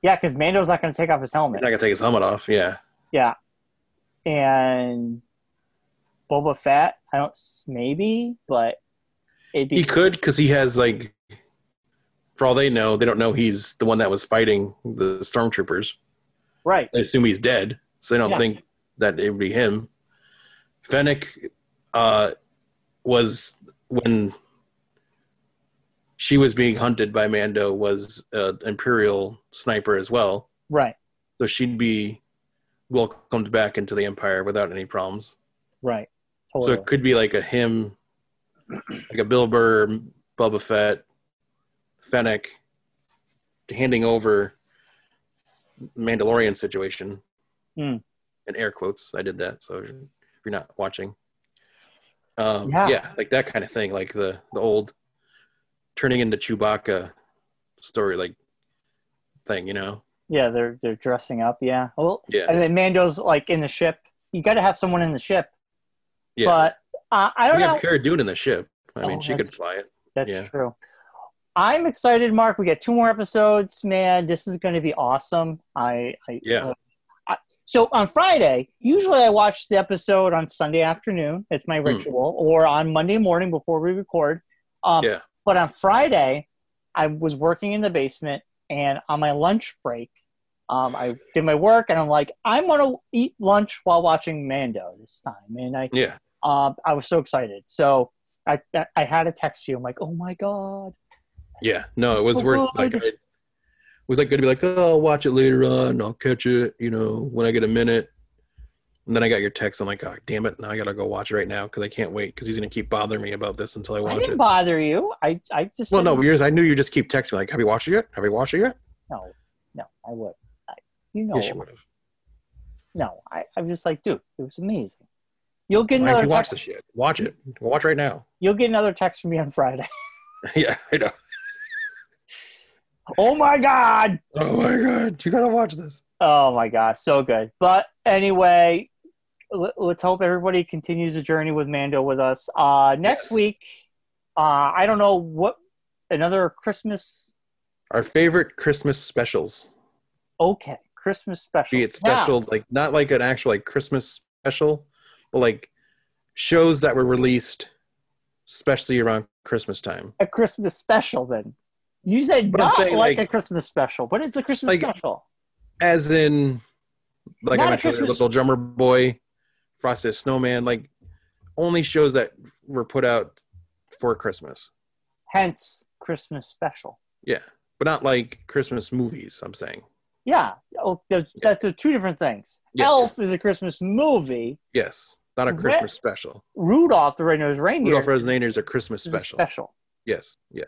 Yeah, because Mando's not going to take off his helmet. He's not gonna take his helmet off. Yeah. Yeah, and Boba Fett, I don't maybe, but it'd be He could because he has like, for all they know, they don't know he's the one that was fighting the stormtroopers. right. They assume he's dead, so they don't Yeah. think that it would be him. Fennec uh, was when she was being hunted by Mando was an Imperial sniper as well, Right, so she'd be welcomed back into the Empire without any problems. right. So it could be like a him, like a Bill Burr, Boba Fett, Fennec, handing over Mandalorian situation. Hmm. In air quotes, I did that. So if you're not watching, um, Yeah. yeah. like that kind of thing, like the the old turning into Chewbacca story, like thing, you know? yeah, they're they're dressing up. Yeah. Well, Yeah, and then Mando's like in the ship. You got to have someone in the ship. yeah. But uh, I don't we know. have Cara Dune in the ship. I mean, Oh, she could fly it. That's yeah. true. I'm excited, Mark. We got two more episodes, man. This is going to be awesome. I, I Yeah. uh, I, so on Friday, usually I watch the episode on Sunday afternoon. It's my ritual, or on Monday morning before we record. Um, Yeah. But on Friday, I was working in the basement, and on my lunch break, um, I did my work, and I'm like, I'm gonna eat lunch while watching Mando this time, and I Yeah, um, I was so excited. So I I had to text you. I'm like, oh my god. Yeah, no, it was So worth like good. I was like going to be like, oh, I'll watch it later on. I'll catch it, you know, when I get a minute. And then I got your text. I'm like, oh, damn it! Now I gotta go watch it right now because I can't wait because he's gonna keep bothering me about this until I watch it. I didn't it. bother you. I I just Well, no, yours. I knew you just keep texting me like, have you watched it yet? Have you watched it yet? no no I would. I, you know Yes, you would have. no, I, I'm just like, dude, it was amazing. You'll get Why another you text, this yet? Watch it. Watch right now. you'll get another text from me on Friday. [LAUGHS] yeah, I know. Oh my god. Oh my god, you gotta watch this. Oh my god, so good. But anyway, l- let's hope everybody continues the journey with Mando with us. Uh next Yes. week, uh I don't know what another Christmas Our favorite Christmas specials. okay, Christmas special. Be it special, like not like an actual like Christmas special, but like shows that were released especially around Christmas time. a Christmas special then. You said But not saying, like, like- a Christmas special, but it's a Christmas Like- special. As in like Not a I mentioned, Christmas- Little Drummer Boy, Frosted Snowman, like only shows that were put out for Christmas. Hence Christmas special. Yeah. But not like Christmas movies, I'm saying. Yeah. Oh, that's the two different things. Yes. Elf is a Christmas movie. Yes. Not a Christmas special. Rudolph the Red-Nosed Reindeer Rudolph Red-Nosed Reindeer is a Christmas special. special. Yes. Yeah.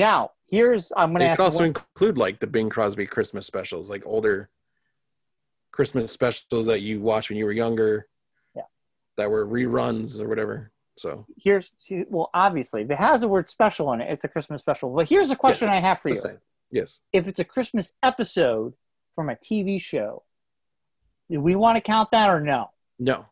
Now, here's I'm going to ask could you also one- include like the Bing Crosby Christmas specials, like older Christmas specials that you watched when you were younger. Yeah. That were reruns or whatever. So here's well, obviously, if it has the word special in it, it's a Christmas special. But here's a question I have for you: saying. Yes. If it's a Christmas episode from a TV show, do we want to count that or no? No.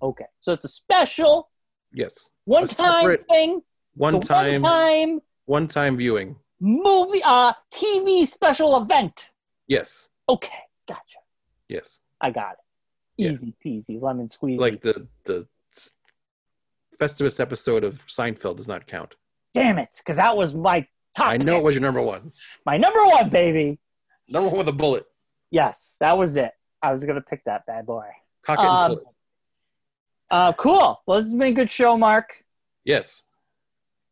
Okay, so it's a special Yes. one time thing, One time one time one time viewing. movie, uh, TV special event. Yes. Okay, gotcha. Yes. I got it. Yeah. Easy peasy, lemon squeezy. Like the the Festivus episode of Seinfeld does not count. damn it, because that was my top. I know pick. it was your number one. my number one, baby. Number one with a bullet. Yes, that was it. I was gonna pick that bad boy. Cock it Um. Uh, cool. Well, this has been a good show, Mark. Yes.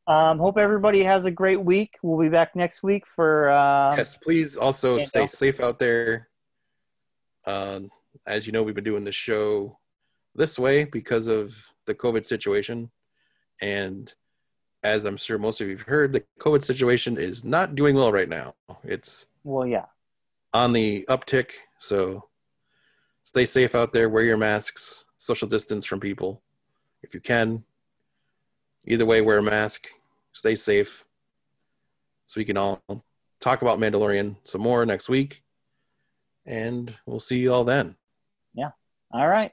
Um, hope everybody has a great week. We'll be back next week for uh, yes, please also stay safe out there. Um, as you know, we've been doing this show this way because of the COVID situation. And as I'm sure most of you have heard, the COVID situation is not doing well right now. It's well, yeah. on the uptick. So stay safe out there, wear your masks, social distance from people if you can. Either way, wear a mask, stay safe. So we can all talk about Mandalorian some more next week. And we'll see you all then. Yeah. All right.